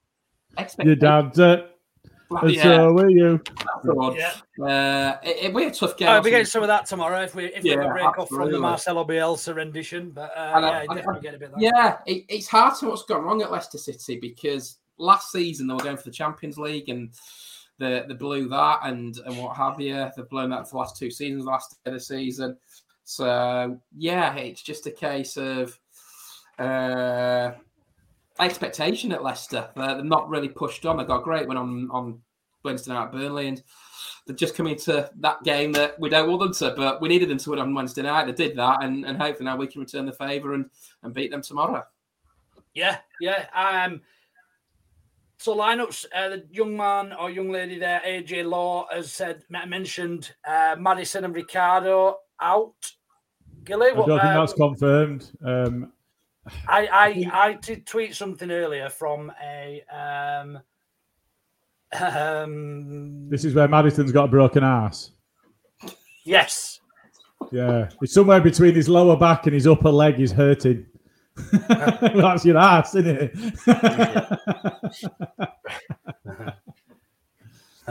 expectation. Your dad's it. And yeah. so were you. Yeah. Uh, it, it, we're a tough game. Oh, we get some of that tomorrow if we if yeah, we break absolutely. off from the Marcelo Bielsa rendition. But uh, yeah, I, definitely I, get a bit. That. Yeah, it, it's hard to what's gone wrong at Leicester City because last season they were going for the Champions League and the they blew that and and what have you. They've blown that for the last two seasons, last of the season. So yeah, it's just a case of uh, expectation at Leicester. They're, they're not really pushed on. They got a great one on on Wednesday night at Burnley and they're just coming to that game that we don't want them to, but we needed them to win on Wednesday night. They did that, and, and hopefully now we can return the favour and, and beat them tomorrow. Yeah, yeah. Um, so lineups, uh, the young man or young lady there, AJ Law, has said mentioned uh, Maddison and Ricardo out. Gilly, I don't think uh, that's confirmed. Um, I, I I did tweet something earlier from a um, um this is where Maddison's got a broken ass. yes. Yeah, it's somewhere between his lower back and his upper leg is hurting. (laughs) That's your ass, isn't it?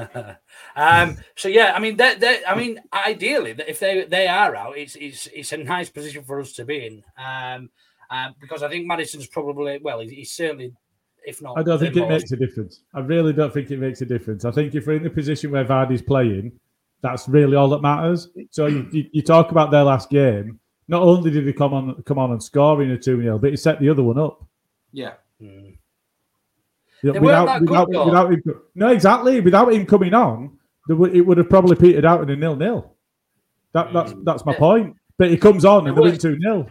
(laughs) um, so yeah, I mean, they they I mean, ideally, if they they are out, it's it's it's a nice position for us to be in. Um, uh, because I think Maddison's probably well, he's certainly, if not, I don't think it most... makes a difference. I really don't think it makes a difference. I think if we're in the position where Vardy's playing, that's really all that matters. So you, you, you talk about their last game. Not only did he come on come on and score in a 2 0, but he set the other one up. Yeah. Mm. You know, without, without, good, without him, no, exactly. Without him coming on, it would have probably petered out in a nil nil. That, that's that's my point. But he comes on and they win 2 0.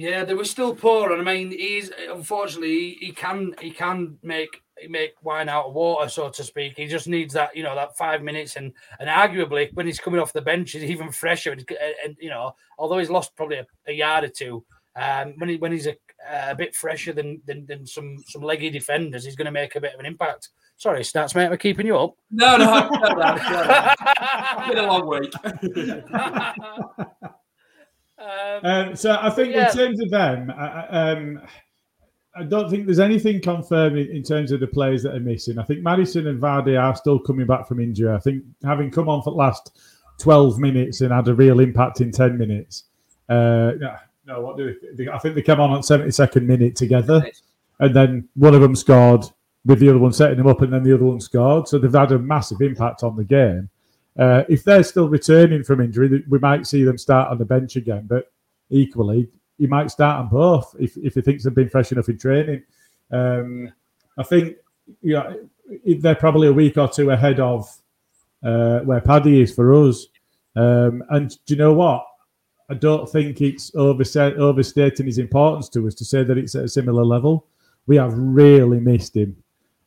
Yeah, they were still poor, and I mean, he's unfortunately he, he can he can make make wine out of water, so to speak. He just needs that, you know, that five minutes, and and arguably when he's coming off the bench, he's even fresher. And, and you know, although he's lost probably a, a yard or two, um, when he when he's a, a bit fresher than, than than some some leggy defenders, he's going to make a bit of an impact. Sorry, stats mate, we're keeping you up. No, no, no, no, no. it's been a long week. (laughs) (laughs) um, um, so I think yeah. in terms of them, I, um, I don't think there's anything confirmed in terms of the players that are missing. I think Maddison and Vardy are still coming back from injury. I think having come on for the last 12 minutes and had a real impact in 10 minutes. Uh, no, what do they, I think they came on at 72nd minute together, and then one of them scored with the other one setting them up, and then the other one scored. So they've had a massive impact on the game. Uh, if they're still returning from injury, we might see them start on the bench again. But equally, he might start on both if, if he thinks they've been fresh enough in training. Um, I think you know, they're probably a week or two ahead of uh, where Paddy is for us. Um, and do you know what? I don't think it's overstating his importance to us to say that it's at a similar level. We have really missed him.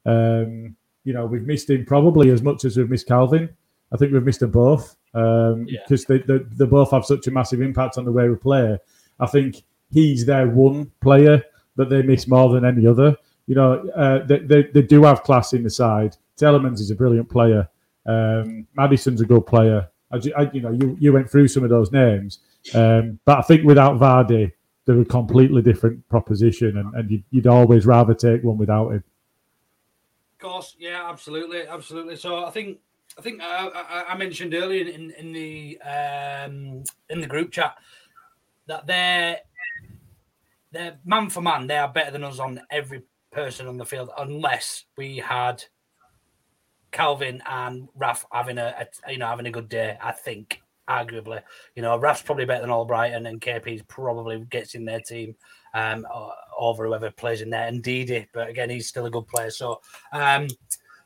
Um, you know, we've missed him probably as much as we've missed Kalvin. I think we've missed them both because um, yeah. they, they, they both have such a massive impact on the way we play. I think he's their one player that they miss more than any other. You know, uh, they, they, they, do have class in the side. Tielemans is a brilliant player. Um, Maddison's a good player. I, I, you know, you, you went through some of those names, um, but I think without Vardy, they're a completely different proposition, and, and you'd, you'd always rather take one without him. Of course, yeah, absolutely, absolutely. So I think I think I, I, mentioned earlier in, in the um, in the group chat that they're they're man for man, they are better than us on every person on the field, unless we had Kalvin and Raf having a, a you know having a good day. I think arguably, you know, Raf's probably better than Albrighton, and KP probably gets in their team um, over whoever plays in there, and Didi. But again, he's still a good player. So, um,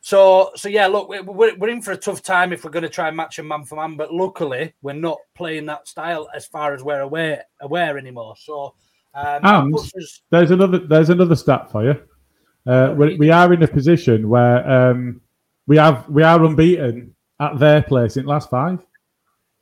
so, so yeah, look, we're, we're in for a tough time if we're going to try and match a man for man. But luckily, we're not playing that style as far as we're aware aware anymore. So, um, and us... there's another there's another stat for you. Uh, we, we are in a position where um, we have we are unbeaten at their place in the last five.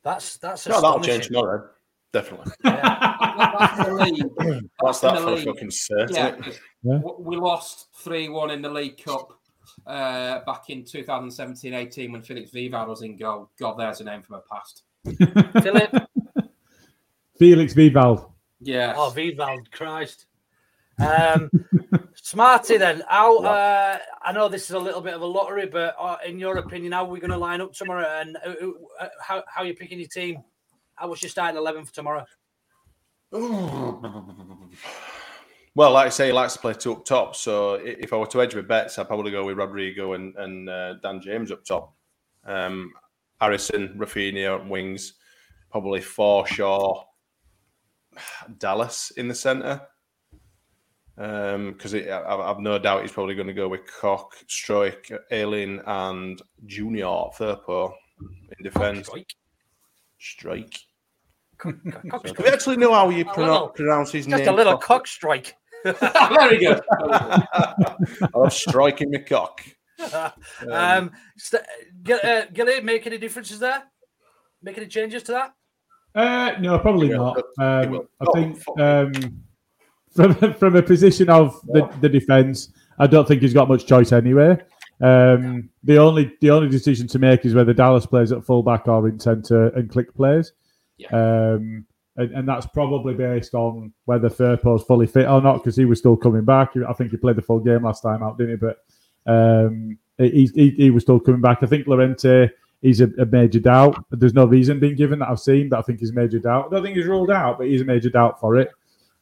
That's that's no, that'll change tomorrow. Definitely. (laughs) Yeah. that's the league. That's, that for fucking certain. Yeah, yeah. We lost three one in the League Cup uh, back in 2017-18 when Felix Wiedwald was in goal. God, there's a name from a past. (laughs) Philip. Felix Wiedwald. Yeah. Oh, Wiedwald, Christ. Um, (laughs) Smarty, then, how? Uh, I know this is a little bit of a lottery, but uh, in your opinion, how are we going to line up tomorrow? And uh, uh, how how are you picking your team? How was your starting eleven for tomorrow? (laughs) Well, like I say, he likes to play two up top. So if I were to edge my bets, I'd probably go with Rodrigo and, and uh, Dan James up top. Um, Harrison, Raphinha, wings. Probably Forshaw, (sighs) Dallas in the centre. Because I've, I've no doubt he's probably going to go with Koch, Struijk, Ayling, and Junior Firpo in defence. Strike. Do (laughs) we actually know how you pronounce, pronounce his Just name? Just a little cock strike. (laughs) Very good. (laughs) I love striking the cock. (laughs) um, st- Gil- uh, Gilly, make any differences there? Make any changes to that? Uh, no, probably He not. Um. I Oh, think um, from from a position of the, the defence, I don't think he's got much choice anyway. Um, the only the only decision to make is whether Dallas plays at fullback or in centre and click plays. Um, and, and that's probably based on whether Firpo's fully fit or not because he was still coming back. I think he played the full game last time out, didn't he? But um, he, he, he was still coming back. I think Llorente is a, a major doubt. There's no reason being given that I've seen, that I think he's major doubt. I don't think he's ruled out, but he's a major doubt for it.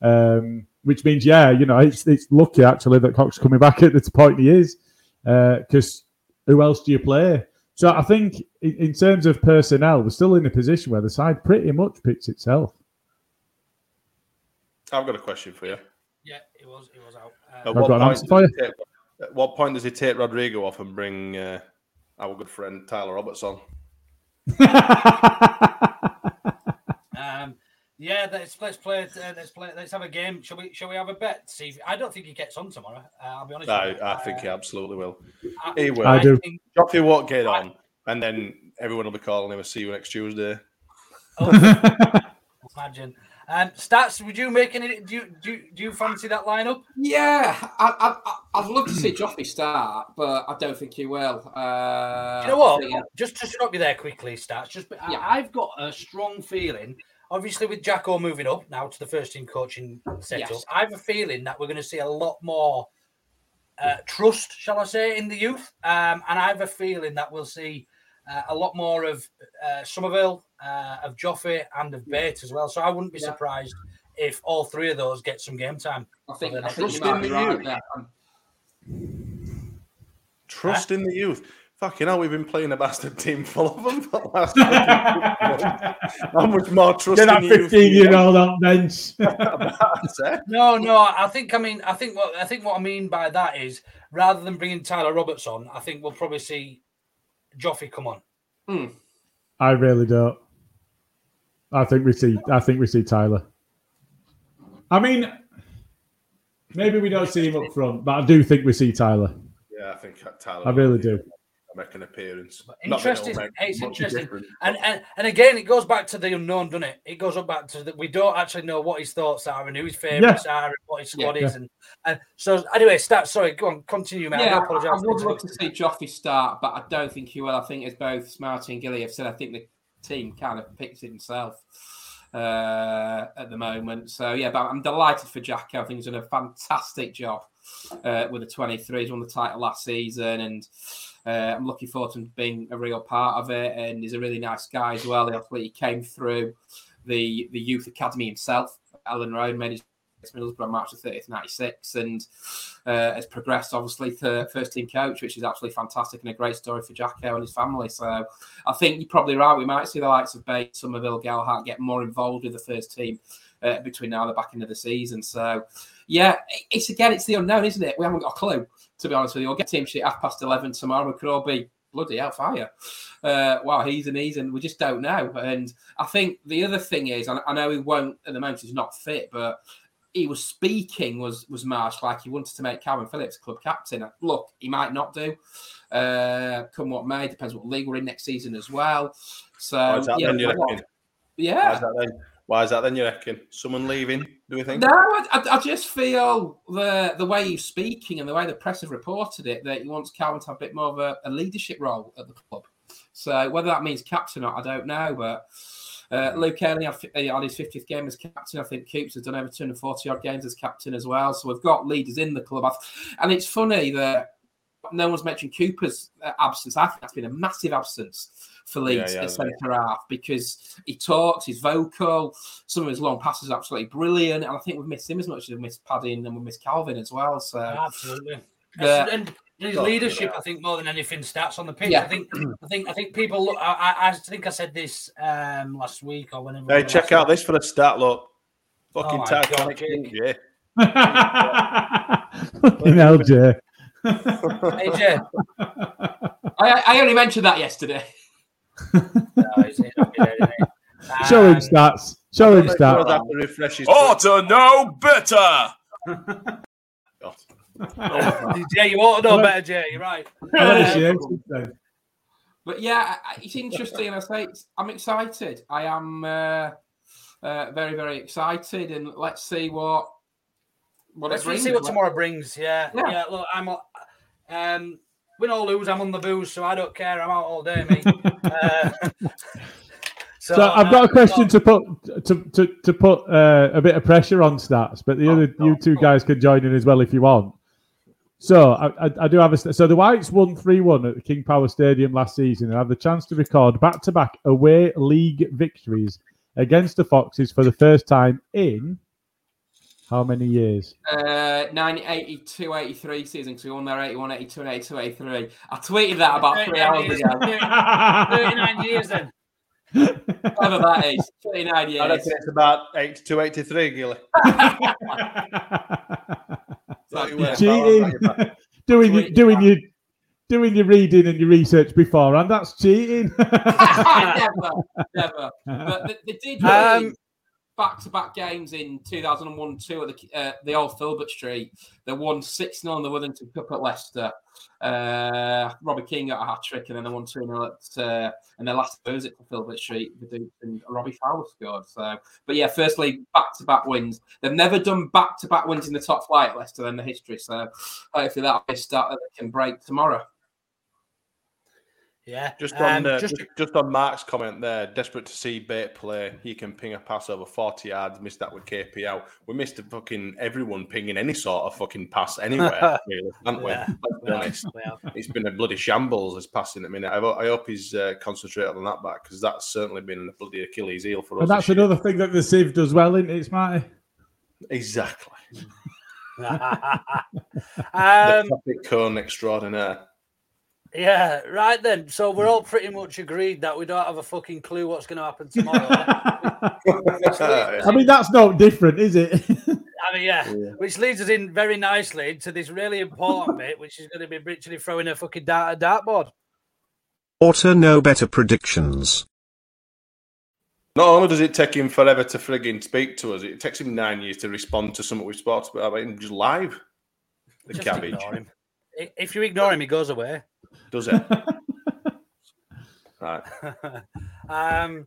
Um, which means, yeah, you know, it's it's lucky actually that Koch is coming back (laughs) at the point he is, because who else do you play? So I think in, in terms of personnel, we're still in a position where the side pretty much picks itself. I've got a question for you. Yeah, it was. It was out. At what, point does he take, at what point does he take Rodrigo off and bring uh, our good friend Tyler Roberts on? (laughs) Um, yeah, let's let's play. Uh, let's play. Let's have a game. Shall we? Shall we have a bet? See, if, I don't think he gets on tomorrow. Uh, I'll be honest. I, with you. I think Uh, he absolutely will. I- He will. I do. think- Joffrey won't get on, and then everyone will be calling him a see you next Tuesday. (laughs) Imagine. Um, stats. Would you make any? Do you do you, do you fancy that lineup? Yeah, I, I, I- I'd love to see Joffrey start, but I don't think he will. Uh, Do you know what? yeah. Just to stop you there quickly, stats. Just I- Yeah. I've got a strong feeling. Obviously, with Jacko moving up now to the first team coaching setup, Yes. I have a feeling that we're going to see a lot more uh, trust, shall I say, in the youth. Um, and I have a feeling that we'll see uh, a lot more of uh, Summerville, uh, of Joffe, and of Bate as well. So I wouldn't be Yeah. surprised if all three of those get some game time. I think, I think you Trust might in be the right youth. there. Um, Trust in the youth. Fucking hell, we've been playing a bastard team (laughs) full of them for the last. (laughs) How much more trust Get that in 15 year old on bench. (laughs) No, no. I think. I mean, I think what I think what I mean by that is rather than bringing Tyler Roberts on, I think we'll probably see Joffrey come on. I really don't. I think we see. I think we see Tyler. I mean, maybe we don't see him up front, but I do think we see Tyler. Yeah, I think Tyler. I really do. Make an appearance. Interesting. make it's interesting. difference, And, and and again, it goes back to the unknown, doesn't it? It goes up back to that we don't actually know what his thoughts are and who his favourites are and what his squad Yeah. is. And, and so, anyway, start. Sorry, go on, continue, man. I Yeah, do I, apologise. I for would love to see Joffrey start, but I don't think he will. I think as both Smarty and Gilly have said, I think the team kind of picks himself uh, at the moment. So yeah, but I'm delighted for Jacko. I think he's done a fantastic job uh, with the 23. He's won the title last season, and uh, I'm looking forward to him being a real part of it. And he's a really nice guy as well. He came through the the youth academy himself. Alan Road made his Middlesbrough March the 30th, 96, and uh, has progressed obviously to first team coach, which is absolutely fantastic and a great story for Jacko and his family. So I think you're probably right. We might see the likes of Bates, Summerville, Gelhardt get more involved with the first team uh, between now and the back end of the season. So yeah, it's again, it's the unknown, isn't it? We haven't got a clue, to be honest with you. We'll get team sheet half past 11 tomorrow. We could all be bloody hellfire. Uh, wow, he's and he's, and we just don't know. And I think the other thing is, I know he won't at the moment, he's not fit, but he was speaking was was Marsh like he wanted to make Kalvin Phillips club captain. Look, he might not do. Uh, come what may, depends what league we're in next season as well. So Why is that yeah, then, you reckon? Why yeah. is that then? Why is that then, you reckon? Someone leaving, do we think? No, I, I- I just feel the the way he's speaking and the way the press have reported it that he wants Kalvin to have a bit more of a, a leadership role at the club. So whether that means captain or not, I don't know. But uh, Luke Ayling had, uh, had his 50th game as captain. I think Coops has done over 240 odd games as captain as well. So we've got leaders in the club. And it's funny that no one's mentioned Cooper's uh, absence. I think that's been a massive absence for Leeds Yeah, yeah, at centre half because he talks, he's vocal. Some of his long passes are absolutely brilliant, and I think we've missed him as much as we've missed Padding and we've missed Kalvin as well. So Absolutely. Yeah. And his leadership, I think, more than anything, starts on the pitch. Yeah. I think, I think, I think people. Look, I, I- I think I said this um, last week or whenever. Hey, check last- out this for the start. Look, fucking my Titanic. Yeah. Fucking hell, Jay. Hey, Jay. I, I only mentioned that yesterday. (laughs) No, he's not good. Show him Um, stats. Show him stats. that to Ought to know better. (laughs) (laughs) Jay, you ought to know better, Jay. You're right. (laughs) Um, see him then. But yeah, I- I- it's interesting. I say it's, I'm excited. I am uh, uh, very, very excited, and let's see what what Let's it brings. see what tomorrow brings. Yeah, Yeah. yeah. look, I'm. Um, win or lose, I'm on the booze, so I don't care. I'm out all day, mate. (laughs) uh, So, I've got a question to put to to, to put uh, a bit of pressure on stats, but the other you two guys can join in as well if you want. So I, I, I do have a so the Whites won three one at the King Power Stadium last season and have the chance to record back to back away league victories against the Foxes for the first time in how many years? Uh, 82 83 season because we won there 81, 82, and 82, 83. I tweeted that about three (laughs) hours ago. 39 years then. Whatever that is, 39 years. I years. reckon it's about 82, 83, Gilly. (laughs) (laughs) cheating, (laughs) doing your, doing your doing your reading and your research beforehand. That's cheating. (laughs) never, (laughs) never. But they, they did Um, win back-to-back games in 2001 2 at the, uh, the old Filbert Street. They won 6 0 in the Worthington Cup at Leicester. Uh, Robbie Keane got a hat trick, and then they won 2 0 at uh, and their last visit for Filbert Street. And Robbie Fowler scored. So, but yeah, firstly, back-to-back wins. They've never done back-to-back wins in the top flight at Leicester in the history. So, hopefully, that'll be a start that they can break tomorrow. Yeah. Just on Um, uh, just just, just on Mark's comment there, desperate to see Bate play. He can ping a pass over 40 yards, missed that with KP out. We missed a fucking everyone pinging any sort of fucking pass anywhere, (laughs) really, haven't we? Yeah. Let's be honest. It's been a bloody shambles as passing at minute. I, ho- I hope he's uh, concentrated on that back because that's certainly been a bloody Achilles heel for us. and that's this year. another thing that (laughs) the Civ does well in it's Marty. Exactly. um, the traffic cone extraordinaire. Yeah, right then. So we're all hmm. pretty much agreed that we don't have a fucking clue what's going to happen tomorrow. (laughs) I mean, that's not different, is it? (laughs) I mean, yeah, which leads us in very nicely to this really important (laughs) bit, which is going to be literally throwing a fucking dart at a dartboard. Auto know better predictions. Not only does it take him forever to frigging speak to us, it takes him nine years to respond to something we've spoken about him just live. The Just cabbage. ignore him. If you ignore him, he goes away. Does it? (laughs) right. (laughs) um,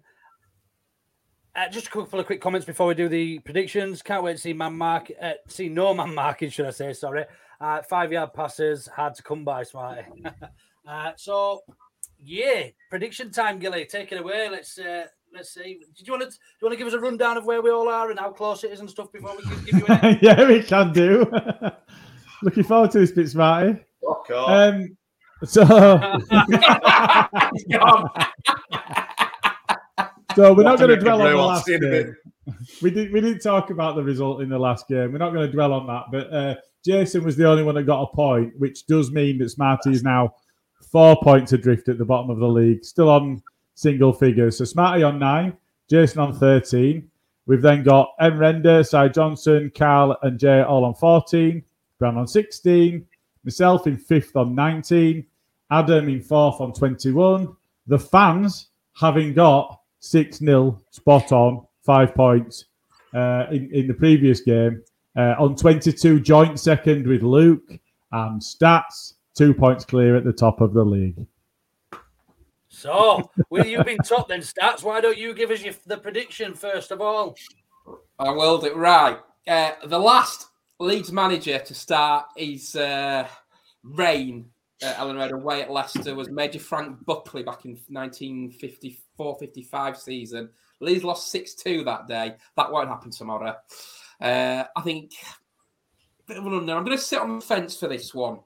uh, just a couple of quick comments before we do the predictions. Can't wait to see man mark, uh, see no man marking, should I say? Sorry, uh, five yard passes hard to come by, Smarty. (laughs) uh, so, yeah, prediction time, Gilly. Take it away. Let's uh, let's see. Did you want to do you want to give us a rundown of where we all are and how close it is and stuff before we give, give you yeah, we can do. Looking forward to this bit, Smarty. Fuck off. Um, so, so we're not going to dwell on the last game. We did. We didn't talk about the result in the last game. We're not going to dwell on that. But uh, Jason was the only one that got a point, which does mean that Smarty is now four points adrift at the bottom of the league, still on single figures. So Smarty on nine, Jason on thirteen. We've then got M. Render, Cy Johnson, Carl, and Jay all on 14. Brown on 16. Myself in fifth on 19. Adam in fourth on 21. The fans having got 6 0 spot on, five points uh, in, in the previous game. Uh, on 22, joint second with Luke. And stats, two points clear at the top of the league. So, with you being top, then stats. Why don't you give us your, the prediction first of all? I will do right. Uh, the last Leeds manager to start his uh, reign at Elland Road away at Leicester was Major Frank Buckley back in 1954-55 season. Leeds lost 6-2 that day. That won't happen tomorrow. Uh, I think bit of an unknown. I'm going to sit on the fence for this one.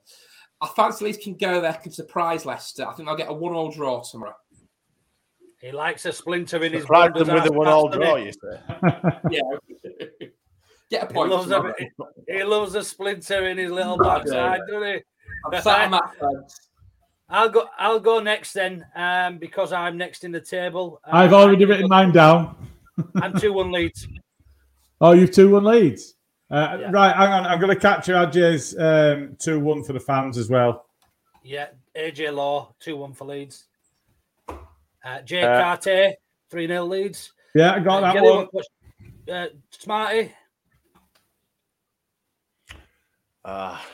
I fancy Leeds can go there, can surprise Leicester. I think they'll get a one-all draw tomorrow. He likes a splinter in his Surprised blunders them with a one all draw, you say. (laughs) (laughs) (laughs) Yeah. Get a He loves, a, tomorrow. he loves a splinter in his little Yeah, backside, doesn't he? I'm sat on that (laughs) fence. I'll go. I'll go next then, um, because I'm next in the table. Uh, I've already written mine down. (laughs) I'm two one leads. Oh, you've two one leads. Uh, Right, hang on. I'm going to capture AJ's um, two one for the fans as well. Yeah, AJ Law two one for Leeds. Uh, Jay Uh, Carter three 0 leads. Yeah, I got Uh, that Gilly, one. what- what's- Uh, Ah.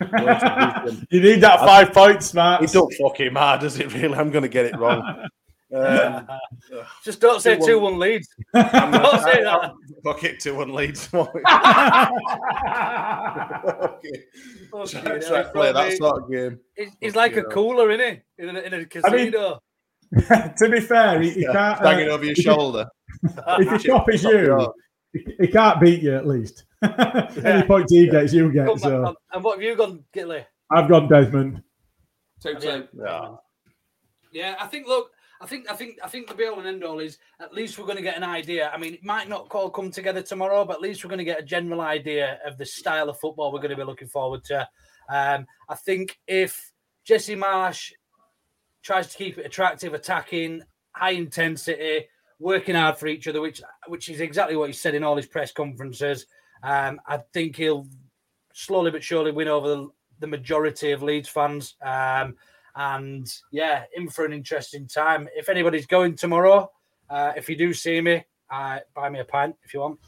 (laughs) You need that five points, Smart. It don't fucking matter, does it really? I'm going to get it wrong. (laughs) Um, (laughs) Just don't say 2-1. two one Leeds. I'm don't say that. Fuck it, 2 1 leads. okay. Fucking Try, try he's to play that sort of game. He's, he's like a hell. cooler, isn't he? In a, in a I mean, casino. to be fair, he, he Yeah, can't. hanging uh, over your shoulder. If he copies Top you, drawer. he, he can't beat you at least. (laughs) Yeah. Any points he gets, you Come get. back So. And what have you gone, Gilly? I've gone Desmond. Two two. Yeah. Yeah, I think. Look, I think, I think, I think the be all and end all is at least we're going to get an idea. I mean, it might not all come together tomorrow, but at least we're going to get a general idea of the style of football we're going to be looking forward to. Um, I think if Jesse Marsh tries to keep it attractive, attacking, high intensity, working hard for each other, which which is exactly what he said in all his press conferences. Um, I think he'll slowly but surely win over the, the majority of Leeds fans. Um, and yeah, in for an interesting time. If anybody's going tomorrow, uh, if you do see me, uh, buy me a pint if you want.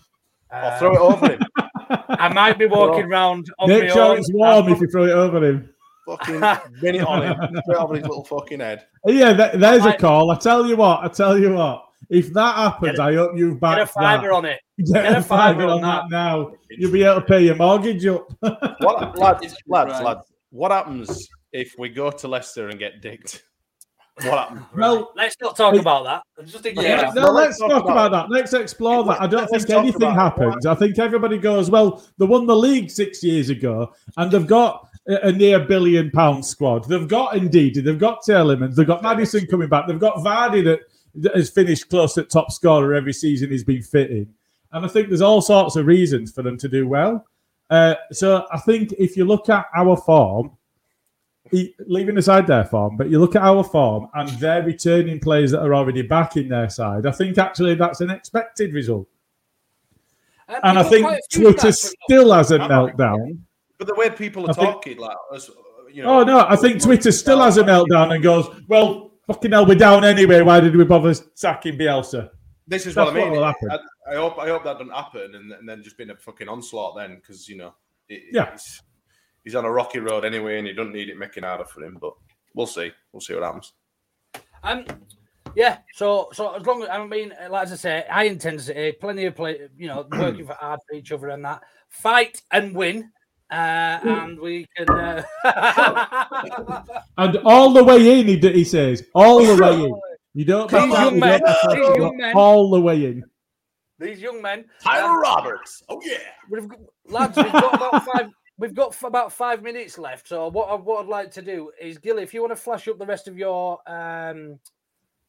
I'll throw it over him. (laughs) I might be walking round on Make my sure own. it's warm if you throw it over him. Fucking win it on him. (laughs) Straight over his little fucking head. Yeah, th- there's a call. I tell you what. I tell you what. If that happens, Get a- I hope you back Get a fiver that. on it. Get, Get a fiver on that, now. You'll be able to pay your mortgage up. (laughs) What, lads, lads, right. lads, what happens if we go to Leicester and get dicked? What happens? well, Let's not talk about that. I'm just thinking. Yeah. no, Well, let's let's talk talk about about that. Let's explore that. I don't think anything happens. I think everybody goes, well, they won the league six years ago and they've got a, a near billion pound squad. They've got Indeed, they've got Tielemans, they've got Maddison coming back, they've got Vardy that, that has finished close at top scorer every season he's been fitting. And I think there's all sorts of reasons for them to do well. Uh, so I think if you look at our form, he- leaving aside their form, but you look at our form and their returning players that are already back in their side, I think actually that's an expected result. Um, And I think quite a few Twitter stats from- still has a meltdown. But the way people are I think- talking, like, us, you know. Oh no, I think Twitter still has a meltdown and goes, "Well, fucking hell, we're down anyway. Why did we bother sacking Bielsa?" This is That's what I mean. what. I, I hope I hope that doesn't happen, and, and then just been a fucking onslaught then, because you know, it, Yeah. he's, he's on a rocky road anyway, and you don't need it making harder for him. But we'll see. We'll see what happens. Um, yeah. So, so as long as I mean, like I say, high intensity, plenty of play. You know, working for hard for each other and that fight and win, uh, and we can. Uh... And all the way in, he, d- he says, all the way in. (laughs) You don't These back out, young you men, don't these young men. all the way in. These young men, Tyler Roberts. Oh yeah. We've got, lads, we've got about five. We've got about five minutes left. So what I, what I'd like to do is, Gilly, if you want to flash up the rest of your um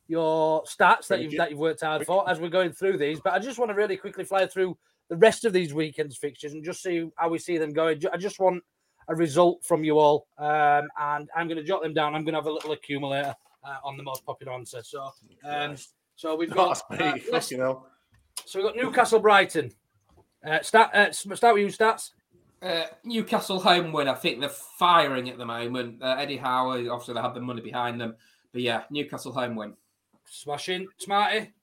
your stats that you've you. that you've worked hard for as we're going through these, but I just want to really quickly fly through the rest of these weekends fixtures and just see how we see them going. I just want a result from you all, um, and I'm going to jot them down. I'm going to have a little accumulator uh, on the most popular answer. So, um, so we've got That's uh, me. let's- Fucking hell. so we've got Newcastle Brighton. Uh, start uh, s- start with you stats. Uh, Newcastle home win. I think they're firing at the moment. Uh, Eddie Howe, obviously, they have the money behind them. But yeah, Newcastle home win. Smashing, Smarty.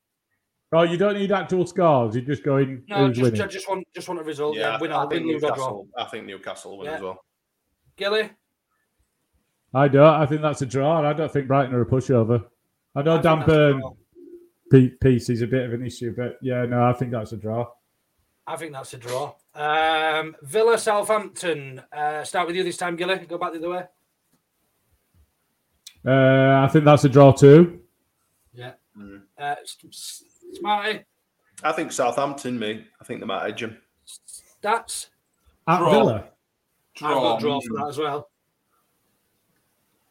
Oh, you don't need actual scores. You just go in No, who's just, winning. I just want just want a result. Yeah, Yeah, win I or think win, lose or draw. Newcastle. I think Newcastle win Yeah. as well. Gilly, I don't. I think that's a draw. I don't think Brighton are a pushover. I know I think Dan Burn piece is a bit of an issue, but yeah, no, I think that's a draw. I think that's a draw. Um, Villa, Southampton. Uh, start with you this time, Gilly. Go back the other way. Uh, I think that's a draw too. Yeah. Mm. Uh, S- S- Smarty, I think Southampton. Me. I think they might edge him. stats. At Draw. Villa. I've got Draw. a draw for that as well.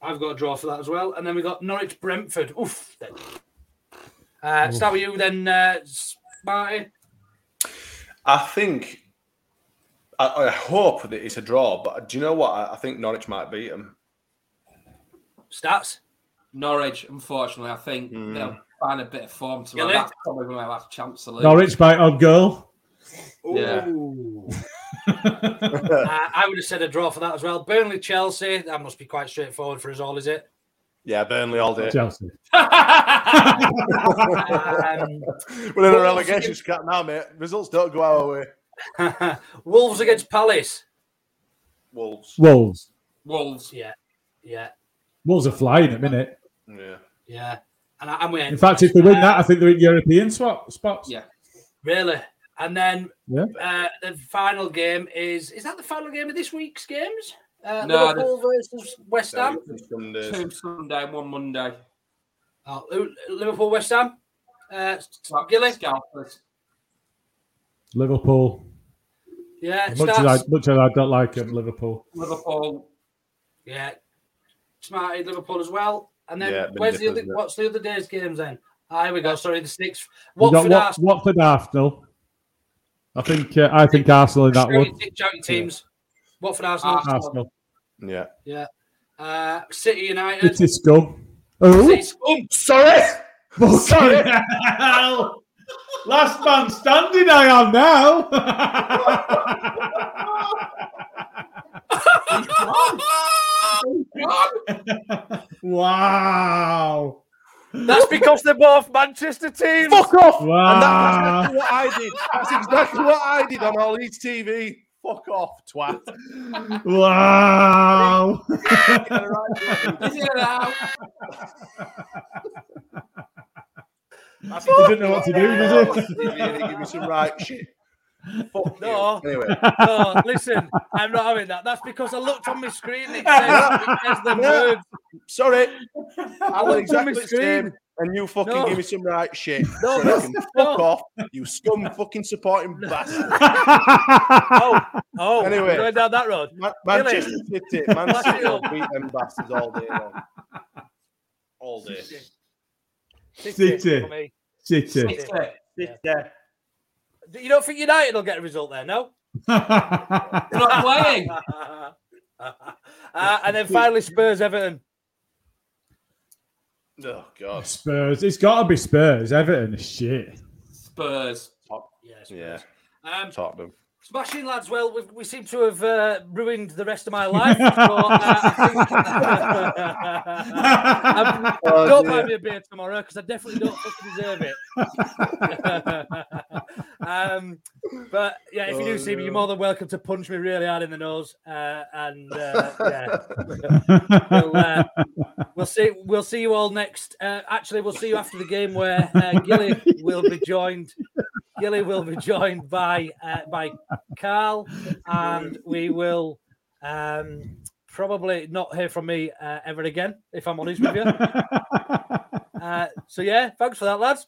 I've got a draw for that as well. And then we got Norwich, Brentford. Oof. Uh, start with you then, uh, Marty. I think. I, I hope that it's a draw, but do you know what? I, I think Norwich might beat them. Stats. Norwich, unfortunately, I think Hmm. they'll find a bit of form tomorrow. Gilly? That's probably my last chance to lose. Norwich by odd goal. Yeah. (laughs) (laughs) uh, I would have said a draw for that as well. Burnley, Chelsea. That must be quite straightforward for us all, is it? Yeah, Burnley all day. Chelsea. Um, (laughs) We're in a relegation against- scrap now, mate. Results don't go our way. Wolves against Palace. Wolves. Wolves. Wolves. Yeah, yeah, Wolves are flying at a minute. Yeah. yeah. And I, I'm with In fact, if they win that, I think they're in European swap spots. Yeah. Really? And then Yeah. uh, the final game is is that the final game of this week's games? Uh, No, Liverpool versus West Ham. Sundays. Two Sunday, one Monday. Oh, Liverpool, West Ham. Uh, Gilly. Scalpers. Liverpool. Yeah, Much as, I, much as I don't like them, Liverpool. Liverpool. Yeah, Smarty Liverpool as well. And then Yeah, where's the other? What's the other day's games then? Ah, here we go. Sorry, the sixth. We got Watford, Wat- Arsenal. Watford, Arsenal. I think uh, I think Arsenal in that one. your- shout your teams. Watford, Arsenal. Arsenal. Yeah. Yeah. Uh, City United. City scum. Oh, City scum. Sorry. Sorry. hell. Last man standing, I am now. (laughs) (laughs) wow. That's because they're both Manchester teams. Fuck off! Wow. And that, that's exactly what I did. That's exactly what I did on all these TV. Fuck off, twat. Wow. Is it now? That's He didn't know what to do, did he? Give me some right shit. Fuck (laughs) No, you. Anyway. no, listen, I'm not having that. That's because I looked on my screen. It says, (laughs) it says the Yeah. words. Sorry. I looked was on exactly my the same. screen. And you fucking No. give me some right shit. No, so you can no. fuck off, you scum fucking supporting bastard. Oh, oh, Anyway. going down that road. Ma- Really? Manchester City, Man City will beat them bastards all day long. All day. City. for me. City. City. Yeah. You don't think United will get a result there, no? They're not (laughs) playing. Uh, and then finally, Spurs Everton. Oh god. Spurs. It's got to be Spurs. Everton is shit. Spurs. Yes. Yeah. Um, Tottenham. Smashing lads, well, we, we seem to have uh, ruined the rest of my life. So, uh, think- (laughs) Oh, don't dear. buy me a beer tomorrow because I definitely don't fucking deserve it. (laughs) um, but yeah, if you do Oh, see me, you're more than welcome to punch me really hard in the nose. Uh, and uh, yeah, (laughs) we'll, uh, we'll see. We'll see you all next. Uh, actually, we'll see you after the game where uh, Gilly will be joined. Gilly will be joined by uh, by Carl, and we will um, probably not hear from me uh, ever again, if I'm honest with you. (laughs) Uh, so yeah, thanks for that, lads.